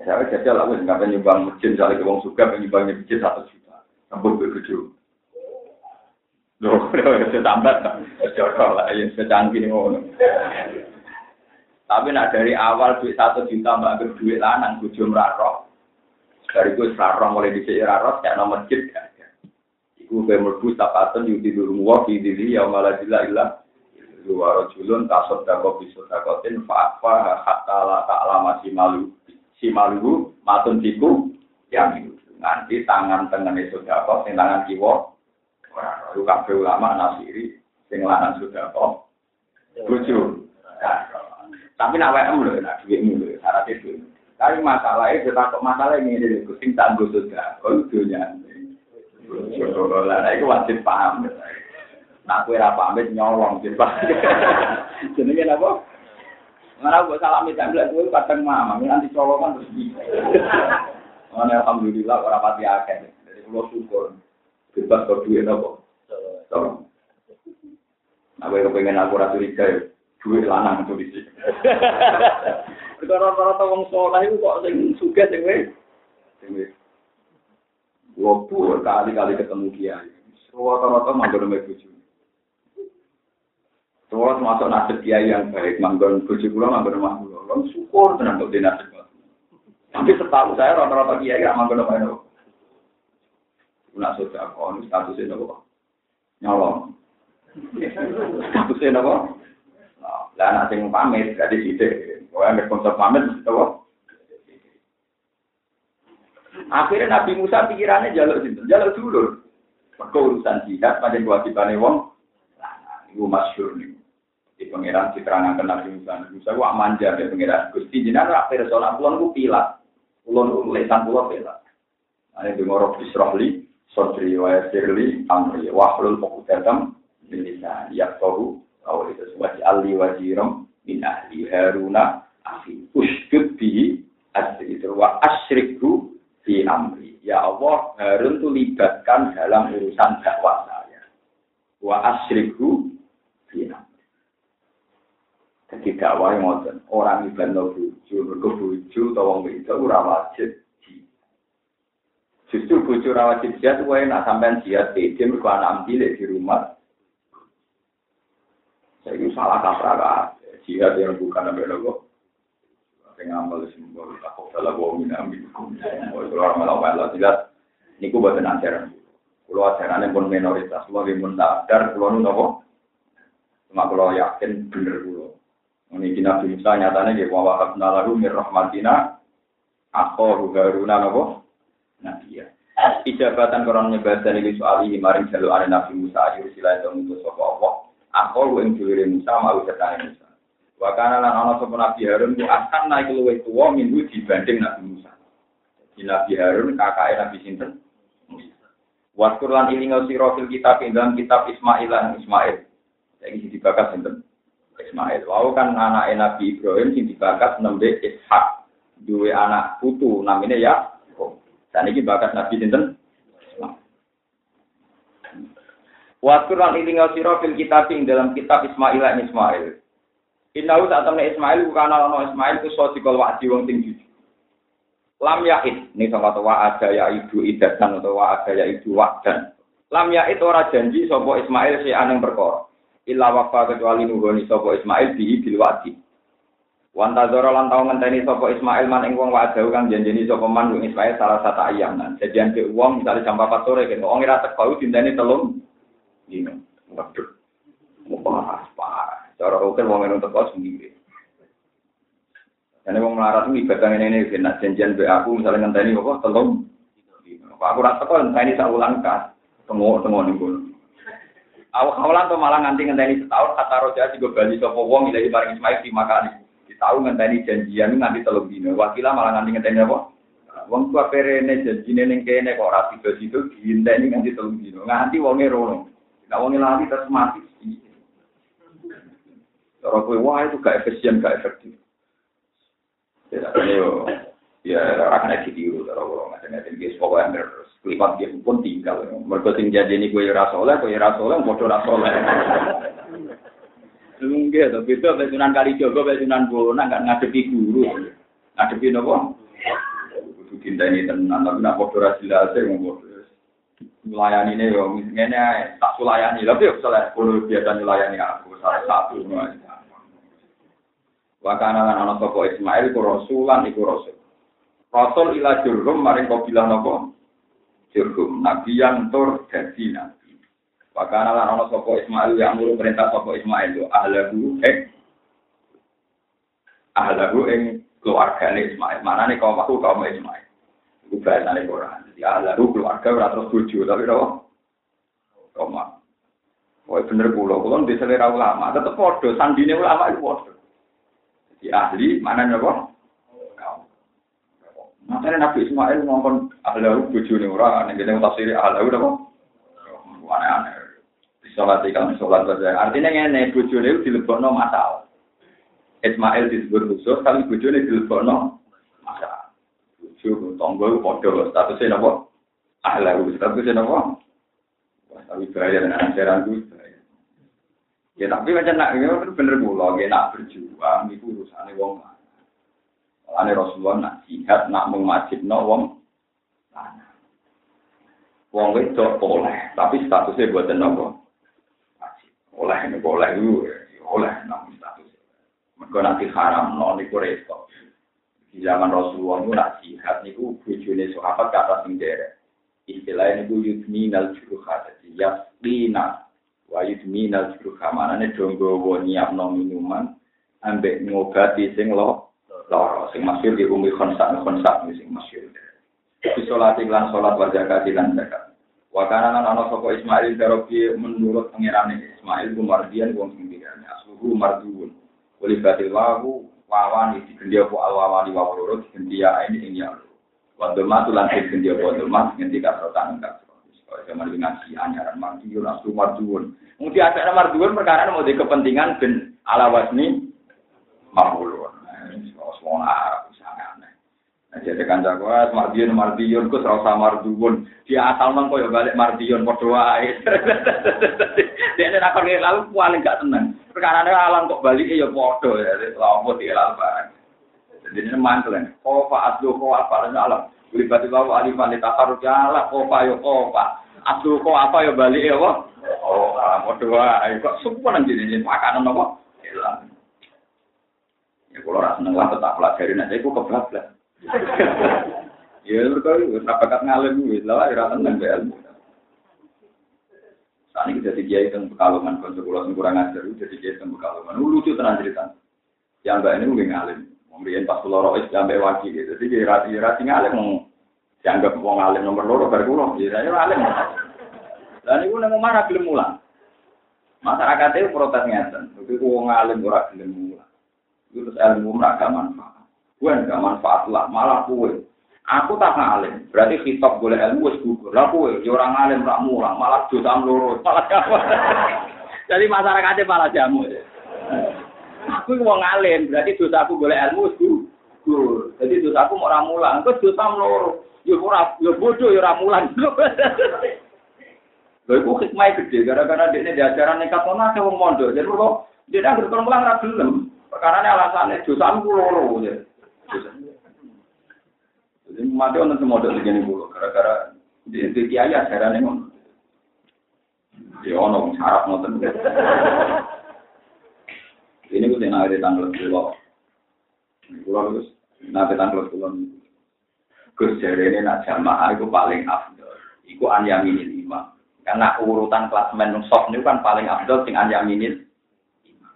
Saya kecil lah, gue nggak pengen nyumbang mesin, saya kebong suka pengen nyumbang mesin satu juta. Nampun gue. Loh, saya tambah, jodoh lah, yang secanggih ngono. Tapi nak dari awal duit satu juta mbak duit lanang buju merarok. Dari gue serarong mulai di seirarot, kayak nomor masjid kan. Iku gue merbu tapatan yudi dulu muwa di diri ya malah jila ilah. Luar julun tasod dako bisu dakotin fa'afa hatta la ta'ala masih malu. Si malu matun tiku yang itu. Nanti tangan tengah itu dako, tangan kiwo. Lalu kafe ulama nasiri, sing lanang sudah kok. Lucu. Tapi nak WM lho, nak duitmu lho, syarat itu. Tapi masalahnya kita kok masalah ini jadi kucing tangguh sudah, kalau dunia. Lah, itu wajib paham. Nak kue apa amit nyolong jadi Jadi apa? Mana gue salam itu ambil gue kadang mama, nanti colongan terus. Mana alhamdulillah orang pati akhir, jadi gue syukur. Bebas kau duit apa? Tolong. Nah, gue kepengen aku rasa curiga duit lanang itu di sini. Perkara rata-rata wong saleh iku kok sing sugih sing wis sing wis Wopu kali-kali ketemu kiai. Rata-rata manggon sama bojo. Terus masuk nasib kiai yang baik, manggon bojo kula manggon rumah kula. Lan syukur tenan kok dinasib. Tapi setahu saya rata-rata kiai gak manggon sama itu. Nak sudah kok statusnya nopo? Nyolong. Statusnya nopo? Lah anak sing pamit berarti sidik. Pokoknya ada konsep pamit, apa? Akhirnya Nabi Musa pikirannya jalur situ, jalur dulu. Maka urusan jihad pada kewajibannya wong, nah, itu masyur nih. Di pangeran diterangkan Nabi Musa, Nabi Musa gua manja ya pangeran. Gusti jinan akhir sholat pulang gua pilat, pulang lesan pulang pilat. Ada di ngorok disrohli, sodri wa yasirli, amri, wahlul pokutatam, bisa lihat tahu, kalau itu sebagai ali wajirom, min ahli haruna afi. Uskud bi asri itu wa amri. Ya Allah Harun tuh libatkan dalam urusan dakwah saya. Wa asriku fi amri. Jadi dakwah yang orang ibadah buju atau wong itu wajib Justru bucu rawat jihad, wae nak sampean jihad pede mergo anak ambil di rumah. Saya itu salah kaprah jihad yang bukan nabi nopo sing amal simbol takut salah wa min amikum wa ora malah malah tidak niku boten ajaran. Kulo ajarane pun minoritas. Kulo pun sadar kulo nu nopo. Cuma kulo yakin bener kulo. Ini Nabi Musa nyatanya wa wahabna lahu mir rahmatina akhoru haruna nopo nah iya ijabatan koron nyebadan iki soal ini maring jaluk ada Nabi Musa ayu sila itu untuk sapa Allah akhoru ing Musa mau setane Musa Wakana lan ana sapa Nabi Harun ku akan naik luwih tuwa minggu dibanding Nabi Musa. Jadi Nabi Harun kakake Nabi sinten? Musa. Lan ilinga sira fil kitab ing kitab Ismail lan Ismail. Saiki dibakas sinten? Ismail. Wau kan anak Nabi Ibrahim sing dibakas nembe Ishak. Duwe anak putu namanya ya. Dan ini bakas Nabi sinten? Waskur lan ilinga sira fil kitab ing dalam kitab Ismail lan Ismail. Innahu saat temen Ismail bukan ana Ismail ku sodikol wa'di wong sing jujur. Lam ya'id, ini sama wa ada ya ibu idatan atau wa ada ya ibu wa'dan. Lam ya'id ora janji sapa Ismail si aneng perkara. Illa wafa kecuali nuhoni sapa Ismail bihi bil wa'di. Wanta zoro lan tau ngenteni sapa Ismail man ing wong wa'dahu kang janjeni sapa man wong Ismail salah satu ayam nan. Jadian ke wong misalnya jam 4 sore kan wong ora teko dinteni telung dino. Waduh. Mau parah, parah. Cara rukun wong untuk kos sendiri. Ini wong melarat ini ibadah ini ini kena janjian be aku misalnya ngenteni apa telung. Pak aku rasa kok ngenteni sak ulang kas. Tengok tengok nih pun. Awal awalan tuh malah nganti ngenteni setahun kata roja juga bali sopo wong ilahi bareng Ismail di makan. Tahu ngenteni janjian nganti telung dino. Wakilah malah nganti ngenteni apa? Wong tua perene janjine ning kene kok ora sido-sido diinteni nganti telung dino. Nganti wonge rono. Nah wonge lali terus mati. Cara kowe wah itu gak efisien, gak efektif. Ya, ya akan ada ditiru, cara kowe ngaten-ngaten guys, pokoknya terus kelipat dia pun tinggal. Mereka sing ini gue rasoleh, gue rasoleh, bodoh rasoleh. Enggak, tapi itu pesunan kali jogo, pesunan bola, nggak ngadepi guru, ngadepi nopo. Kudu cinta ini tenan, tapi nak bodoh rasilah, saya mau bodoh. Melayani ini, yo, misalnya tak sulayani, tapi yo, misalnya, kalau biasa melayani aku, salah satu, Wakana lan ana sapa Ismail ku rasulan iku rasul. Rasul ila jurhum maring kabilah napa? Jurhum nabi yang tur dadi nabi. Wakana lan ana sapa Ismail yang ngurus perintah sapa Ismail yo ahlahu eh ahlahu ing keluargane Ismail. Manane kaum aku kaum Ismail. Iku bahasane Quran. Jadi ahlahu keluarga ora terus bojo tapi napa? Kaum Wah bener kula, kula di selera ulama, tetep padha sandine ulama itu padha. Di ahli mana nopo? Makanya Nabi Ismail ngomong ahlahu bujuni ora, nih kita tafsir ahlahu nopo? Aneh-aneh. Sholat ikan sholat saja. Artinya ini bujuni itu dilebokno masalah. Ismail disebut khusus, tapi bujuni dilebokno masalah. Buju, tonggo, podo, statusnya nopo? Ahlahu, statusnya nopo? Tapi bahaya dengan ajaran itu. Ya tapi macam nak ini kan bener pula, ya nak berjuang itu urusannya wong lanang. Rasulullah nak jihad, nak mengwajib no wong. Wong itu oleh, tapi statusnya buat nopo. Oleh ini boleh itu, oleh namun statusnya. Mereka nanti haram, no niku repot. Di zaman Rasulullah itu nak jihad niku bujune sahabat kata sing derek. Istilahnya niku yudminal juruhat, jadi yasqina wa yudminal juruha manane donggo wo nyiapno minuman ambek ngobati sing lo loro sing masyhur di umi khonsak khonsak sing masyhur di salat lan salat wa zakat lan zakat wa kana lan ana sapa Ismail darobi menurut pangerane Ismail ku mardian wong sing digane asluhu marduun wali batil lahu wawan di gendia po alwawani wa loro di gendia ini ing ya wa domatu lan di gendia po domat ngendika rotan kan zaman ngaji anyaran mardiun aslu mardiun mungkin ada mardiun perkara mau kepentingan ben ala wasni mahulun semua Arab misalnya aneh nah jadi kan jagoan mardiun mardiun ku serasa mardiun dia asal nang balik mardiun podo wae dia nek akon lalu paling gak tenang perkara alam kok balik ya podo ya lawo dia lalu jadi ini mantel kan kofa aslu kofa apa alam Libat itu alifan di takarut ya lah kofa yo kofa. Abdul kok apa ya balik ya kok? Oh, mau doa, kok semua nanti ini makanan apa? Hilang. Ya kalau rasa seneng lah tetap aja, aku kebablas. Ya mereka itu bakat ngalim gue, lah ya rasa seneng ilmu. Saat ini jadi kiai tentang pekalongan, konsekulah kurang ajar, jadi kiai tentang pekalongan. Lucu tenang cerita. Yang mbak ini mungkin ngalim. Kemudian pas pulau rois sampai wajib gitu. Jadi dia rati rati ngalim mau dianggap wong ngalim nomor loro baru kulo. Ya saya ngalim. Dan itu nang mana gelem mulang. Masyarakat itu protes ngeten. Itu wong ngalim ora gelem mulang. Itu terus ilmu ora manfaat. Gue gak manfaat lah, malah kue. Aku tak ngalim, berarti kitab boleh ilmu wis gugur. Lah kowe yo ora ngalim ora mulang, malah dosa loro, malah jamu. Jadi masyarakatnya malah jamu. Aku mau ngalim, berarti dosa aku boleh ilmu wis gugur. Jadi dosa aku mau ora mulang, kok dosa loro. Yo ora yo bodoh yo ora mulang. Lha iku hikmah gede gara-gara dekne diajaran nekat ana wong mondok. Jadi kok dia nggak mulang ra gelem. Perkara alasannya dosa aku loro. Jadi mati orang semua ada begini dulu, gara-gara di itu kiai ajaran ini Di ono syarat nonton. Ini gue tinggal di tanggal pulau. Pulau terus nanti tanggal pulau. Gus jari ini nak jamaah itu paling afdol. Iku anyaminil lima. Karena urutan kelas menung soft ini kan paling afdol sing anyaminil lima.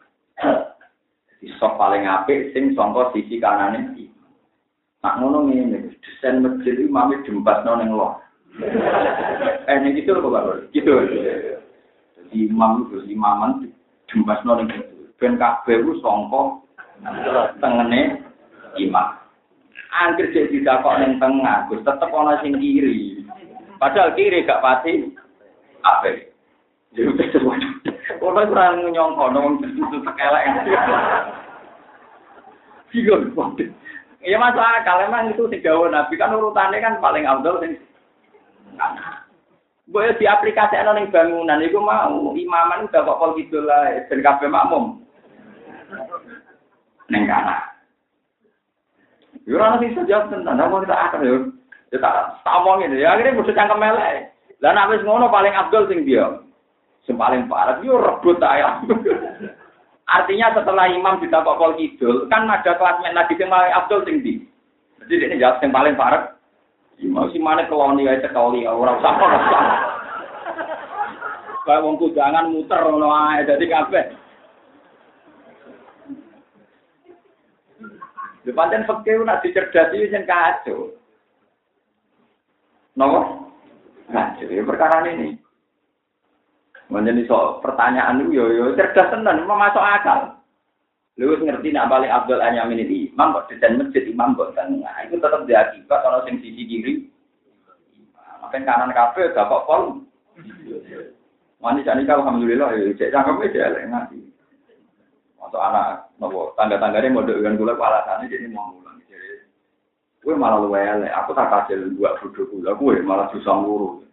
Di soft paling apik sing songkos sisi kanan ini. Nak ngono ngene, desain masjid iki mami jembasno ning loh. eh ning gitu lho Pak. Gitu. Jadi imam itu imaman jembasno ning gitu. Ben kabeh ku sangka tengene imam. Angger cek didakok ning tengah, Gus tetep ana sing kiri. Padahal kiri gak pasti ape. Jadi terus Ora ora nyongko nang itu tekelek. Sigon, Iya masuk akal, emang itu sing Nabi kan urutannya kan paling abdul sing Gue di aplikasi ning bangunan itu mau imaman udah kok pol gitu lah ben kabeh makmum. Neng kana. Yo ora sing sejak tenan, apa kita akal yo. Ya tak tak omongin ya akhirnya mesti cangkem melek. Lah nek wis ngono paling abdul sing dia. Sing paling parah yo rebut ya. Artinya setelah imam ditabok kol kidul, kan ada kelas men lagi yang paling abdul sing di. Jadi ini jawab yang paling parah. Imam si mana keloni aja sekali, orang usah ora usah. Kayak wong kudangan muter ngono ae dadi kabeh. Di pancen fakir nak dicerdasi yang kacau. Nopo? Kacau, ya perkara ini. Menjadi so pertanyaan itu yo yo cerdas tenan, mau masuk akal. Lu ngerti nak balik Abdul Anyamin ini imam kok desain masjid imam kok tengah. Itu tetap diakibat kalau sing sisi kiri. Makan kanan kafe gak kok pol. Mani jani kalau alhamdulillah ya cek cangkem aja lah nanti. Untuk anak nopo tangga-tangganya mau dengan gula alasannya jadi mau. Jadi gue malah luwe aku tak kasih dua bodoh gula, gue malah susah ngurus.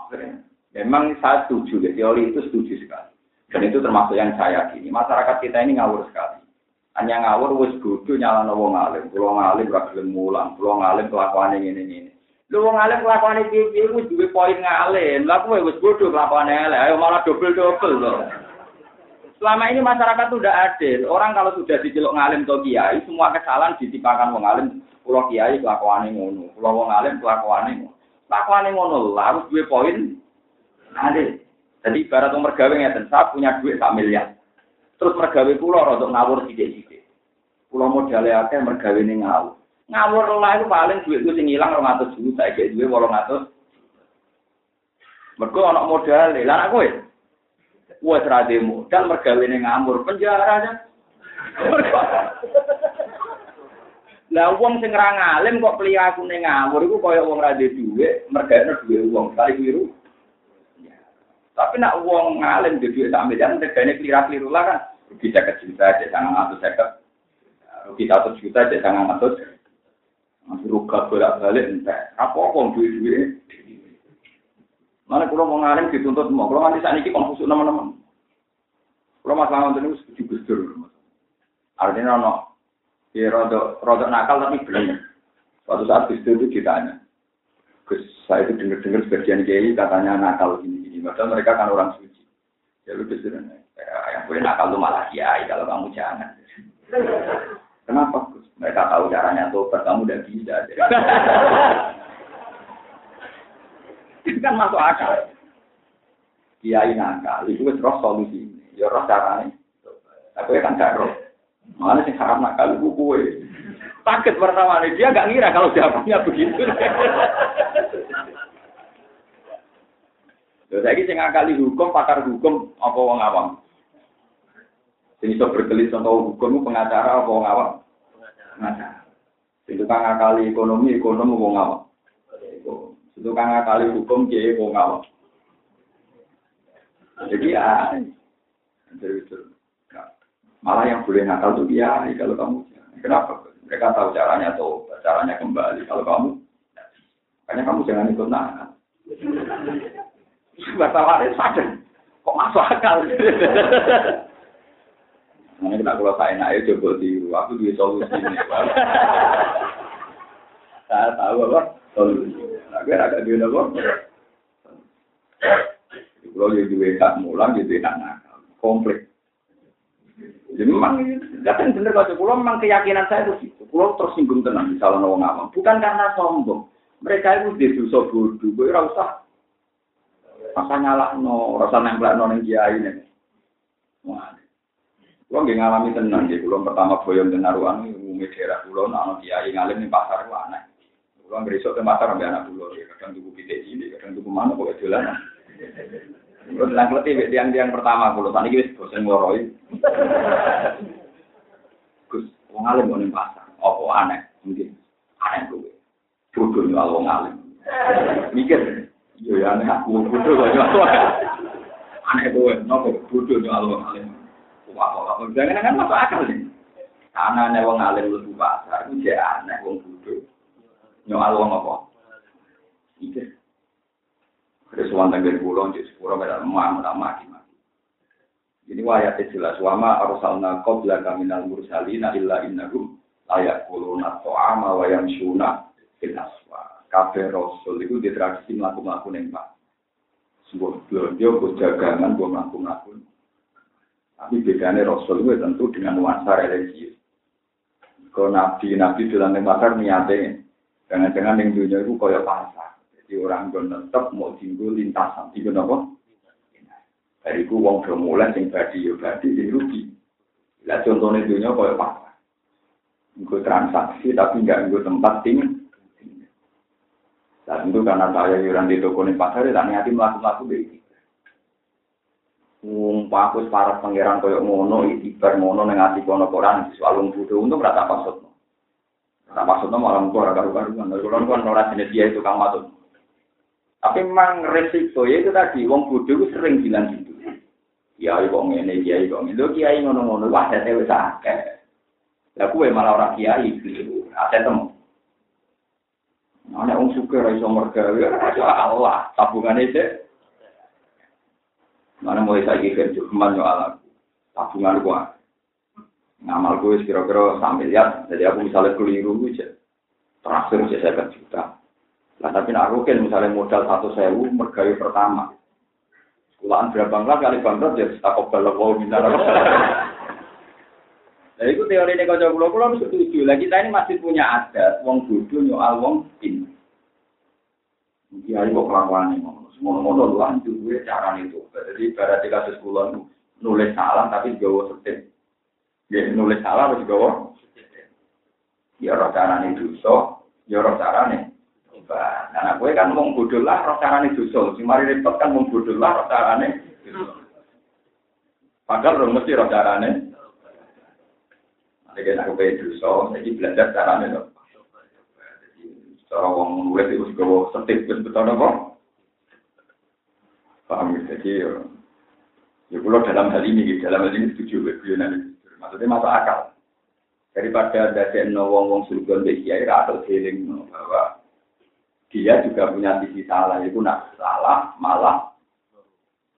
Akhirnya Memang saya setuju, ya, teori itu setuju sekali. Dan itu termasuk yang saya yakini. Masyarakat kita ini ngawur sekali. Hanya ngawur wis bodoh nyala wong alim. Kulo ngalim ora gelem mulang, kulo ngalim kelakuane ngene-ngene. Lu wong alim kelakuane piye wis duwe poin ngalim. Kowe wis bodoh kelakuane elek. Ayo malah dobel-dobel loh. Selama ini masyarakat sudah adil. Orang kalau sudah diceluk ngalim atau kiai, semua kesalahan ditimpakan wong alim. Pulau kiai kelakuane ngono, pulau wong alim kelakuane ngono. Kelakuane ngono lah harus duwe poin Nanti, jadi ibarat yang mergawe ngeten, saya punya duit sak miliar. Terus mergawe pulau untuk ngawur sidik-sidik. Pulau modalnya akeh mergawe ini ngawur. Ngawur lah itu paling duit itu sing hilang orang atas juta, saya duit walau ngatus. Mereka anak modal, lah anak gue. Gue serade modal mergawe ini ngawur penjara aja. Lah wong sing ra ngalim kok aku ning ngawur iku kaya wong ra duwe, mergane duwe wong kali biru. Tapi nak uang ngalim di duit sampai jangan tegane keliru-keliru lah kan. Rugi saya juta, saya sangat ngatur saya Rugi satu juta, saya sangat ngatur. Masih ruga bolak balik entah. Apa apa duit duit. Mana kalau mau ngalim dituntut mau. Kalau nanti saat ini konfusi teman-teman. Kalau masalah itu setuju gusdur. Artinya no, ya rodok rodok nakal tapi benar. Suatu saat gusdur itu ditanya. Saya itu dengar-dengar sebagian kiai katanya nakal ini ini. Padahal mereka kan orang suci. Ya lu justru yang boleh nakal itu malah kiai kalau kamu jangan. Kenapa? Mereka tahu caranya tobat, kamu udah bisa. Itu kan masuk akal. Kiai nakal, itu terus solusi. Ya roh caranya. Tapi kan gak roh. Mana sih haram nakal itu kue. Paket pertama dia nggak ngira kalau jawabannya begitu. Lha saiki sing ngakali hukum, pakar hukum apa wong awam? Sing iso berkelit sama hukum pengacara apa wong awam? Pengacara. Itu kang ngakali ekonomi, ekonomi wong awam. Itu kang ngakali hukum, kiai wong awam. Jadi ya, malah yang boleh nakal tuh kiai kalau kamu. Kenapa? Mereka tahu caranya tuh, caranya kembali. Kalau kamu, makanya kamu jangan ikut nakal. Masalahnya sadar, kok masuk akal? Nah, ini kalau saya naik coba tiru, aku di solusi ini. Saya tahu apa solusi. Nah, agak dia apa? Kalau dia juga tak mulang, dia tidak nakal, komplit. Jadi memang, kan benar kalau pulau memang keyakinan saya itu gitu. Pulau tersinggung tenang misalnya orang awam, bukan karena sombong. Mereka itu di dosa bodoh, gue rasa rasa nyala no, rasa nempel no yang kiai ini. Wah, Kulo nggih ngalami tenang nggih, kulo pertama boyong ten naruhan umumnya daerah kulo ana kiai ngalim ning pasar ku aneh. Kulo ngresuk ten pasar ambek anak kulo, kadang tuku pitik cilik, kadang tuku mana kok dolan. Kulo bilang kleti tiang-tiang pertama kulo, tadi wis bosen ngoroi. Gus, wong ngalim ning pasar, apa aneh? Mungkin aneh kuwi. Bodoh nyual wong. Mikir, yo ya aneh aku bodoh kok nyual. Aneh kuwi, nopo bodoh nyual wong ngalim. Wah, jangan kan masuk akal nih. Karena nih wong alim lu pasar, itu jadi aneh wong bodoh. Nyoal wong apa? Terus wong tanggal jadi sepuluh pada emak maki maki. Jadi wayatnya jelas, wama arsalna qabla kaminal mursalina illa innahum layak kuluna to'ama wa yamsuna fil aswa. Kafe rasul itu di tradisi melakukan yang pak. Sebuah belanja, jagangan, buat melakukan tapi bedanya Rasul itu tentu dengan nuansa religius. Kalau nabi nabi dalam pasar niatnya, jangan-jangan yang dunia itu kaya pasar. Jadi orang gue tetap mau tinggal lintasan, tinggal apa? Dari itu uang mulai yang badi ya badi yang rugi. Lihat contohnya dunia kaya pasar. Gue transaksi tapi nggak gue tempat tinggal. Dan tentu karena saya yuran di toko ini pasar, ya niati melakukan begitu. Ngumpakus para pangeran koyok ngono, ibar ngono neng ati kono koran, soal wong bodho untuk rata maksud. Rata maksudnya malah mungkin rata karuan, kono kan orang jenis dia itu kang matut. Tapi memang resiko ya itu tadi, wong bodho itu sering bilang gitu. Kiai kok ngene, kiai kok ngene, kiai ngono-ngono, wah saya wis akeh. Lah kuwe malah ora kiai keliru, aset temu. Ana wong suka ra iso mergawe, Allah, tabungane sik Mana mulai saya kira cuma nyoal aku. Tabungan gua. Ngamal gue kira-kira sampai lihat. Jadi aku misalnya keliru aja. Terakhir saya saya juta. Lah tapi nak rukin misalnya modal satu sewu mergawe pertama. Sekolahan berapa enggak kali bangkrut ya tak kobal wow minta Nah itu teori ini kau pulau pulau setuju. Lah kita ini masih punya adat. Wong bodoh nyoal wong pin. Kiai kok kelakuan ini Ngono-ngono lu anjur gue cara itu. Jadi pada kasus kulon nulis salah tapi gawa setir. Ya nulis salah tapi gawa Ya roh carane dosa, ya roh carane Nah, gue kan mau bodoh lah roh carane dosa. Si mari repot kan mau bodoh lah roh carane Padahal roh mesti roh carane. Nanti kan aku pengen dosa, jadi belajar carane loh. Cara wong nulis itu gawa setir betul apa? Paham ya? Jadi ya, ya kalau dalam hal ini, dalam hal ini setuju beliau nanti. Maksudnya masuk akal. Daripada ada wong wong surga di kiai atau healing bahwa dia juga punya sisi salah, itu nak salah malah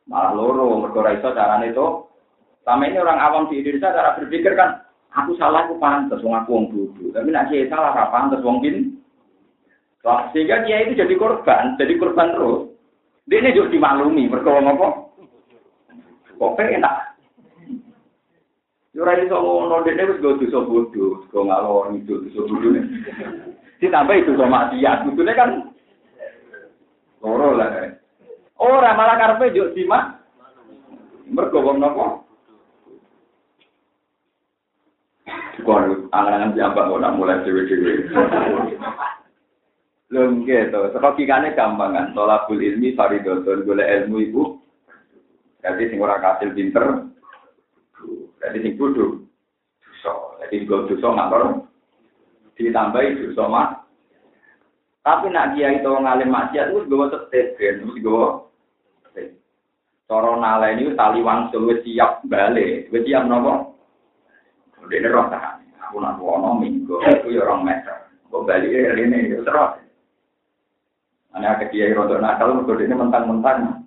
malah loro mereka iso carane itu sama ini orang awam di Indonesia cara berpikir kan aku salah aku pantas wong aku wong bodoh tapi kiai salah apa pantas wong bin sehingga dia itu jadi korban jadi korban terus dia ini juga dimaklumi, berkawang apa? Kok enak? Yura iso ngono dene wis go dosa bodho, go ngalor itu dosa bodho. Ditambah itu sama dia, kudune kan loro lah. Ora malah karepe yo simak. Mergo wong Kok angan-angan siapa kok mulai dewe-dewe. Lho gitu, logikane gampang kan. Tolakul ilmi faridotun boleh ilmu ibu. Jadi sing ora kasil pinter. Jadi sing kudu dosa. Jadi gue dosa ngatur. ditambahi dosa mak. Tapi nak kiai itu ngalim maksiat wis gowo tetep ben wis gowo. Cara naleni tali wangsul siap balik. Wis siap napa? Dene roh tahan. Aku nak wono minggu aku ya orang meter. Kok balik ini ya terus. Ana ke kiai rodo nakal mergo dene mentang-mentang.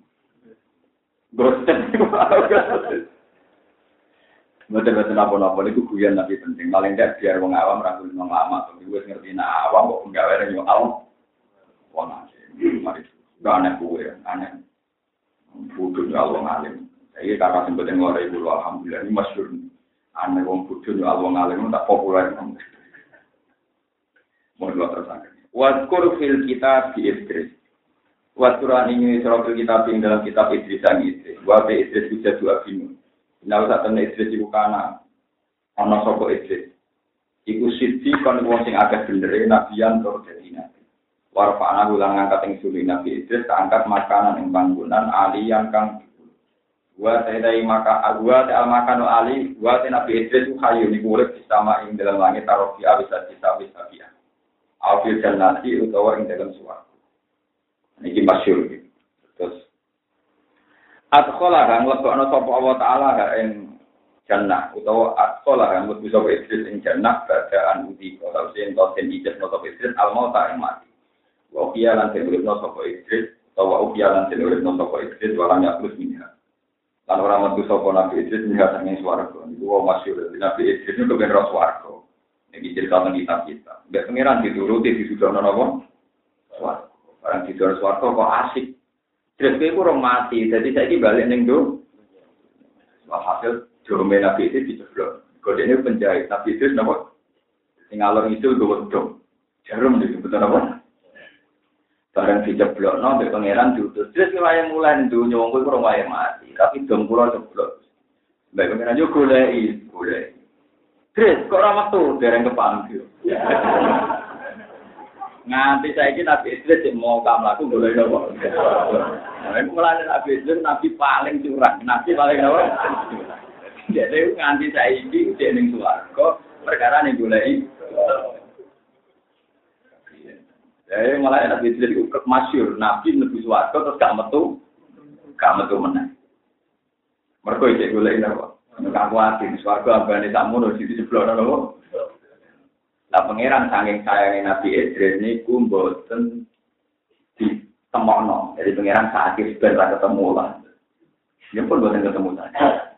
Gosten. Betul-betul apa-apa itu guyon tapi penting. Paling tidak biar wong awam rangkul wong lama. Tapi gue ngerti nah awam kok enggak ada yang awam. Wong asli. Mari. Gak aneh gue, aneh. Bodoh ya Allah ngalim. Ini kakak sempat yang ngorek dulu, Alhamdulillah. Ini masyur. Aneh wong bodoh ya Allah ngalim. tak populer. Mau dua tersangka. Waskur fil kita di Idris. Waskuran ini surah fil kitab dalam kitab Idris dan Idris. Wabe Idris bisa dua bingung. Nah, usah temen Idris iku kana. Ana sapa Idris. Iku siji kon wong sing agak bener nabiyan tur dadi nabi. Warfa'ana ulang angkat ing suli Nabi Idris keangkat makanan ing panggonan aliyan kang Wa taidai maka agwa ta makan ali wa ta Nabi Idris hayu niku urip sama ing dalam langit tarofi bisa bisa bisa bisa. Afil jannati utawa ing dalam suara. Niki masyhur Terus Adkhala kang lebokno sapa Allah taala ing jannah utawa adkhala kang mlebu sapa iblis ing jannah badaan uti kala sing ijaz no sapa iblis al mauta ing mati. Wa kiya lan den uripno sapa iblis utawa ukiya lan den uripno sapa iblis wala ya terus minha. Lan ora metu sapa Nabi Idris ning ngarep ning swarga. Iku wae masyhur Nabi Idris kok ben roso swarga. Iki cerita nang kitab kita. Mbak pangeran dituruti disudono napa? Swarga. Barang dituruti swarga kok asik. Idris kuwi ora mati, dadi saiki bali ning ndo. Wah, hasil jurume Nabi Idris dicoblok. Kodene penjahit Nabi Idris napa? Sing alon itu gowo dong. Jarum dicoblok apa? bareng dijeblok no di pangeran diutus. Terus kemarin mulai itu wong kue kurang wae mati. Tapi dong pulau jeblok baik pangeran yo goleki, goleki. boleh terus kok ora tuh dereng kepanggil nganti saiki ini nabi Idris yang mau kamu laku boleh nopo? Nabi mulai nabi Idris nabi paling curang. Nabi paling nopo? Jadi nganti saiki ini ning swarga perkara nih boleh Jadi mulai Nabi Idris itu masyur, Nabi lebih suwargo terus gak metu, gak metu menang. Mereka itu boleh nopo. Nggak kuatir, suwargo abane tamu di sebelah nopo. Nah pangeran saking sayangnya Nabi Idris ini mboten di temokno. Jadi pangeran sakit sebentar ketemu lah. Dia pun buatan ketemu saja.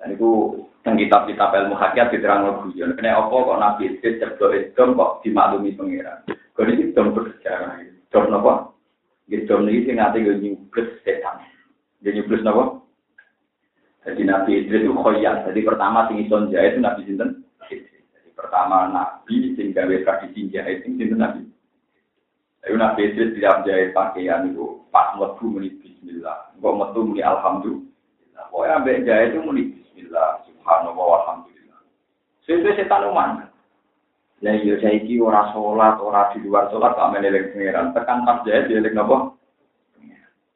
Dan itu yang kitab-kitab ilmu hakikat diterang ya. Kena apa kok Nabi Idris ceblok itu kok dimaklumi pangeran. Kau ini dom bersejarah. Dom apa? Gitu dom ini sih nanti gue nyubles setan. Dia nyubles apa? Jadi Nabi Idris itu khoyat. Jadi pertama sing ison itu Nabi Sinten pertama Nabi sing gawe tradisi jahit sing sinten Nabi. Ayo Nabi itu tidak jahit pakaian itu pas metu muni Bismillah, kok metu muni Alhamdulillah. Pokoknya ambek jahit itu muni Bismillah, Subhanallah, Alhamdulillah. Sesuai setan uman. Lah iya saiki ora salat, ora di luar salat kok meneleng pangeran. Tekan pas lek napa?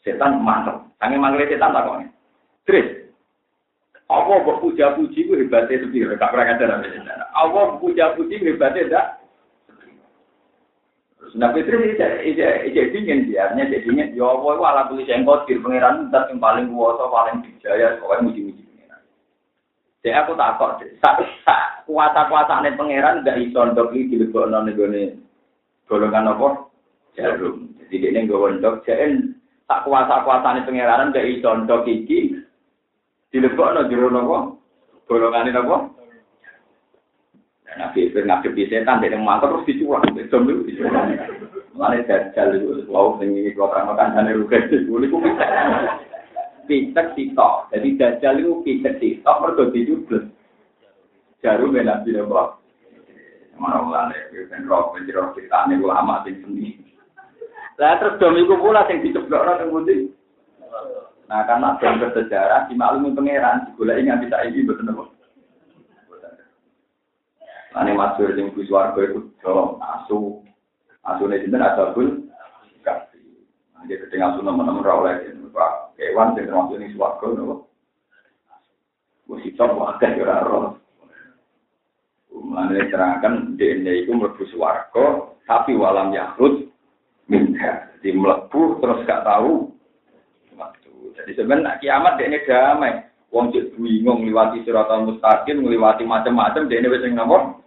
Setan mantep. Sange mangle setan tak kok. Terus Allah mbok puja-puji ku hebatnya sendiri, gak pernah ada Allah puja-puji hebatnya. Terus Nabi Idris ija dingin dia, hanya dingin. Ya Allah, itu ala tulis yang kotir, pangeran dat yang paling kuasa, paling dijaya, pokoknya muji-muji. Jadi aku takut, kuasa-kuasa ini pangeran gak bisa iki dilebokno dilibatkan dengan golongan apa? Jarum. Jadi ini gak wendok, jadi tak kuasa-kuasa ini pangeran gak bisa untuk ini dilibatkan dengan apa? Golongan ini apa? Dan Nabi Ibrahim ngadepi setan, dia yang mantap terus dicurang, dicurang, dicurang. Mana jajal itu, wow, ini kalau terang-terang, ini rugi, ini kumisah. Pitek sitok. Jadi dajjal itu pitek sitok, mereka dijubles. Jarum ya Nabi Nabi. Mana mulai, ben roh, ben roh ini ulama sing seni. Lah terus dom itu pula yang diceblok orang yang putih. Nah, karena dalam bersejarah, dimaklumi pangeran, bisa ini betul betul. Ane masuk yang bus warga itu dorong asu, asu ini jadi ada pun kasih. Nah, dia ketinggal asu teman-teman rawleh ini, pak hewan yang termasuk ini warga, nopo. Sih coba ada kira roh. Mulane terangkan dene iku mlebu swarga tapi walam yahrud minha. Jadi mlebu terus gak tahu waktu. Jadi sebenarnya kiamat dene damai. Wong cek bingung ngliwati siratal mustaqim, ngliwati macam-macam dene wis ning nomor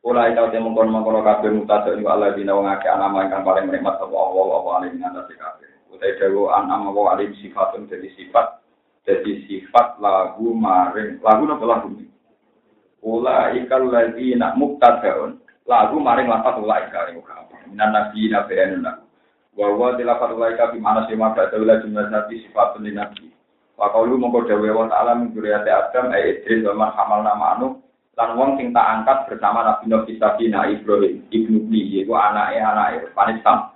Ula ita te mongkon mongkon kabeh mutasa ing Allah dina wong akeh ingkang paling nikmat Allah Allah Allah alim ngatasi. Utai dewa anama wa alim sifatun sifat jadi sifat lagu maring. Lagu napa lagu Ula ikal lagi nak muktadaun. Lagu maring lapat ula ikal ing Minan nabi nabi enuna. Wa dilafat ula ikal bimana sima ba'da ula jumlah nabi sifatun li nabi. Wa qaulu mongko dewa wa ta'ala min Adam ay Idris wa man hamal nama anu lan wong sing tak angkat bersama Nabi Nabi Sabina Ibrahim ibnu Bli yaitu anaknya anaknya Panisam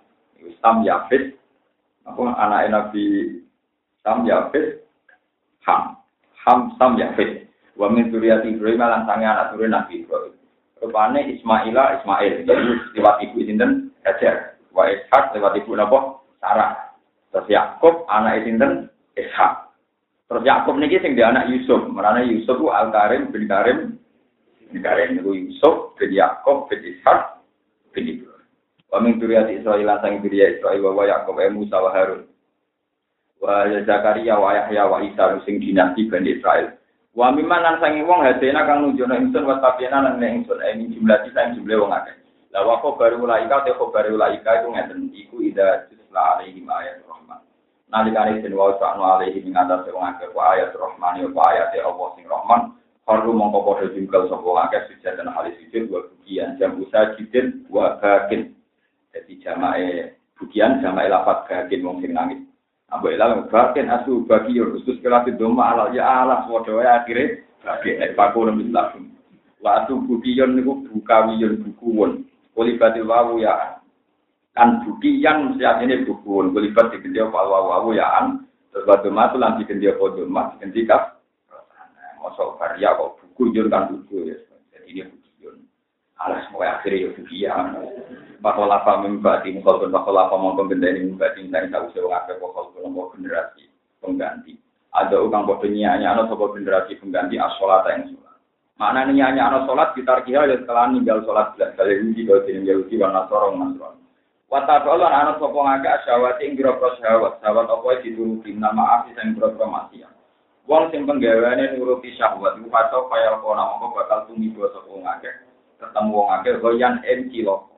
Sam Yafid apa? Anaknya Nabi Sam Yafid Ham. Ham Sam Yafid wa min dzurriyyati Ibrahim lan sange anak turun Nabi Ibrahim. Rupane Ismaila Ismail. Jadi lewat ibu sinten? Hajar. Wa Ishak lewat ibu napa? Sarah. Terus Yakub anak sinten? Ishak. Terus Yakub niki sing dia anak Yusuf. Merana Yusuf ku Al Karim. Bin Karim Negara ini Yusuf, bin Yakob, bin Ishak, bin Ibrahim. Wa min duriyati Israel lan sang duriya Israel wa Yakob e Musa wa Harun. Wa Zakaria wa Yahya wa Isa sing dinasti Bani Israel. Wa mimman lan sangi wong hadena kang nunjukno ingsun wa tabiana lan nek ingsun ini jumlah sisa jumlah wong akeh. La wa khabaru ulaika te khabaru iku ngeten iku ida tusla alaihi ayat rahman. Nalikane den wa ta'ala alaihi ing atas wong akeh wa ayat rahman ya ayat Allah sing rahman. Haru mongko padha jungkel sapa akeh sujud dan halis sujud wa bukian jam usaha jidin wa. Jadi jamae bukian jamae lafat bakin wong sing nangis. Abu Ilal bakin asu bagi khusus kelas doma alal ya Allah padha wae akhire bakin nek paku nang Islam. Wa asu bukiyon niku bukawiyon bukuwon. Kulibatil wawu ya kan bukiyan mesti artinya bukuwon. Kulibat digendi apa wawu wawu ya an. Terus batu matu lan digendi apa doma digendi kaf Masuk karya kok buku jur kan buku ya. Jadi ini buku. Alas mau akhirnya ya buku ya. Bakal apa membati mukol pun bakal apa mau benda ini membati dari tahu sewa apa bakal kelompok generasi pengganti. Ada orang bodoh nyanyi anak sebuah generasi pengganti asolat yang sholat. Mana nyanyi anak sholat kita kira ya setelah ninggal sholat belas kali Yahudi kalau tidak Yahudi warna sorong nasron. Watak Allah anak sopong agak syawati ing biro syawat syawat apa dituruti nama api yang biro maksiat. Wong sing penggaweane nuruti syahwat iku kacau kaya kona mongko bakal tumiba sapa wong akeh. Ketemu wong akeh goyan en kilo.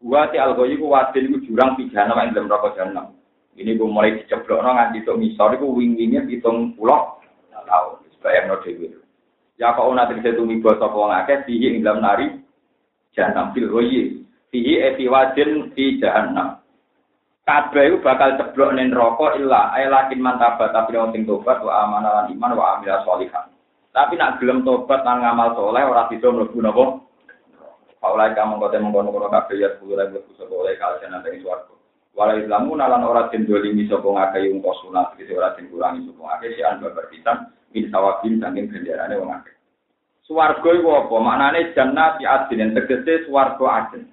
Wati algoyi ku wadin iku jurang pidana ing dalam rokok jahanam. Ini gue mulai diceblokno nganti tok misor iku wing-winge 70 tahun. Bayangno dhewe. Ya kok ana tegese tumiba sapa wong akeh dihi ing dalam nari jahanam fil goyi. Fihi efi wadin fi jahanam kabeh iku bakal ceblok ning neraka illa lakin mantaba tapi wong sing tobat wa amanah lan iman wa amila. Tapi nak gelem tobat lan ngamal soleh ora bisa mlebu napa? Paulai kamu kote mengkono-kono kabeh ya sepuluh ribu kusuk oleh kalian nanti suaraku. Walau Islamu nalan ora den dolimi sapa ngakeh yung sunat iki ora den kurangi sapa ngakeh si an babar pisan min sawabin saking ganjarane wong akeh. Swarga iku apa? Maknane jannati adin tegese swarga adin.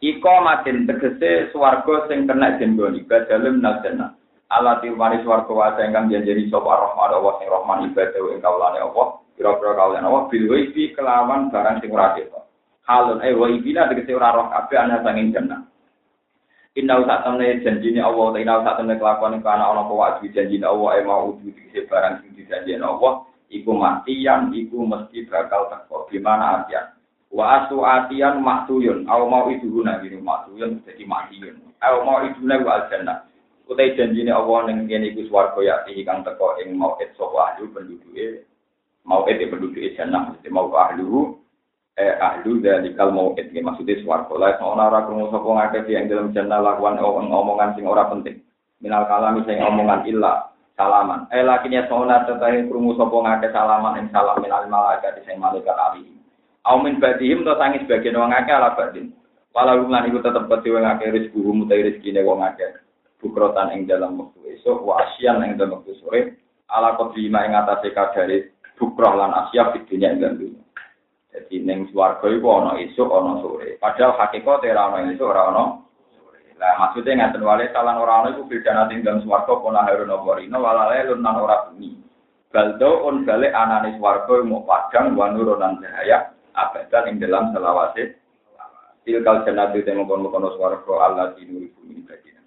Iko matin tegese swarga sing kena jendoni badalem nasena. Allah tilmani swarga wasa ingkang janjeni sapa rahman Allah sing rahman ibadah ing kaulane Allah. Kira-kira kaulane Allah bil waifi kelawan barang sing ora. Halun eh waifina tegese ora roh kabeh ana sanging jannah. Inna sak temne janjine Allah ta inna sak temne kelakuan kana ana apa wajib janjine Allah e mau udu tegese barang sing dijanjeni Allah iku matian iku mesti bakal teko. Gimana artian? Wa asu atian maktuyun, au mau itu guna gini maktuyun jadi matiyun. Au mau itu guna wa jannah. Utai janjine Allah ning kene iku ya kang teko ing mau et sapa ahli penduduke mau et penduduke jannah mesti mau ahlu eh ahlu dalikal mau et maksudnya swarga la ana ora krungu sapa ngakeh yang dalam jannah lakuan omongan sing ora penting. Minal kalami sing omongan illa salaman. Eh lakinya sauna tetahe krungu sapa ngakeh salaman ing salam minal malaikat sing malaikat alihi. Aumin badihim to sangi sebagian wong akeh ala badin. Walau lan iku tetep peti wong akeh rezeki mutai rezekine wong akeh. Bukrotan ing dalam waktu esok, wa asyan ing dalam waktu sore, ala kodrima ing atase kadare bukroh lan asya di dunia ing dunia. Jadi ning swarga iku ana esuk ana sore. Padahal hakikat ora ana esuk ora ana. Lah maksudnya ngaten wale salan ora ana iku beda nate ing dalam swarga pona harun apa rino walale lunan ora bumi. Baldo on balik anane swarga mau padang wa nurunan cahaya abadan ing dalam selawase tilkal jannatu te mengkon-mengkon swarga Allah dinuri bumi badina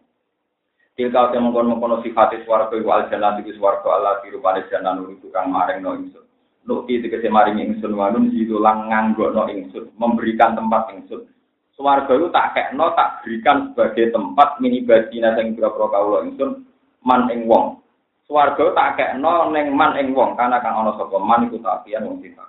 tilkal te mengkon-mengkon sifat swarga wa al jannatu swarga Allah dirupane jannan nuri tukang maring no ingsun Nukti tegese maring ingsun wanun lang nganggo no ingsun memberikan tempat ingsun. Swarga itu tak kekno tak berikan sebagai tempat mini badina sing pira-pira kawula ingsun man ing wong. Swarga tak kekno ning man ing wong karena kang ana sapa? Man iku tapian wong sifat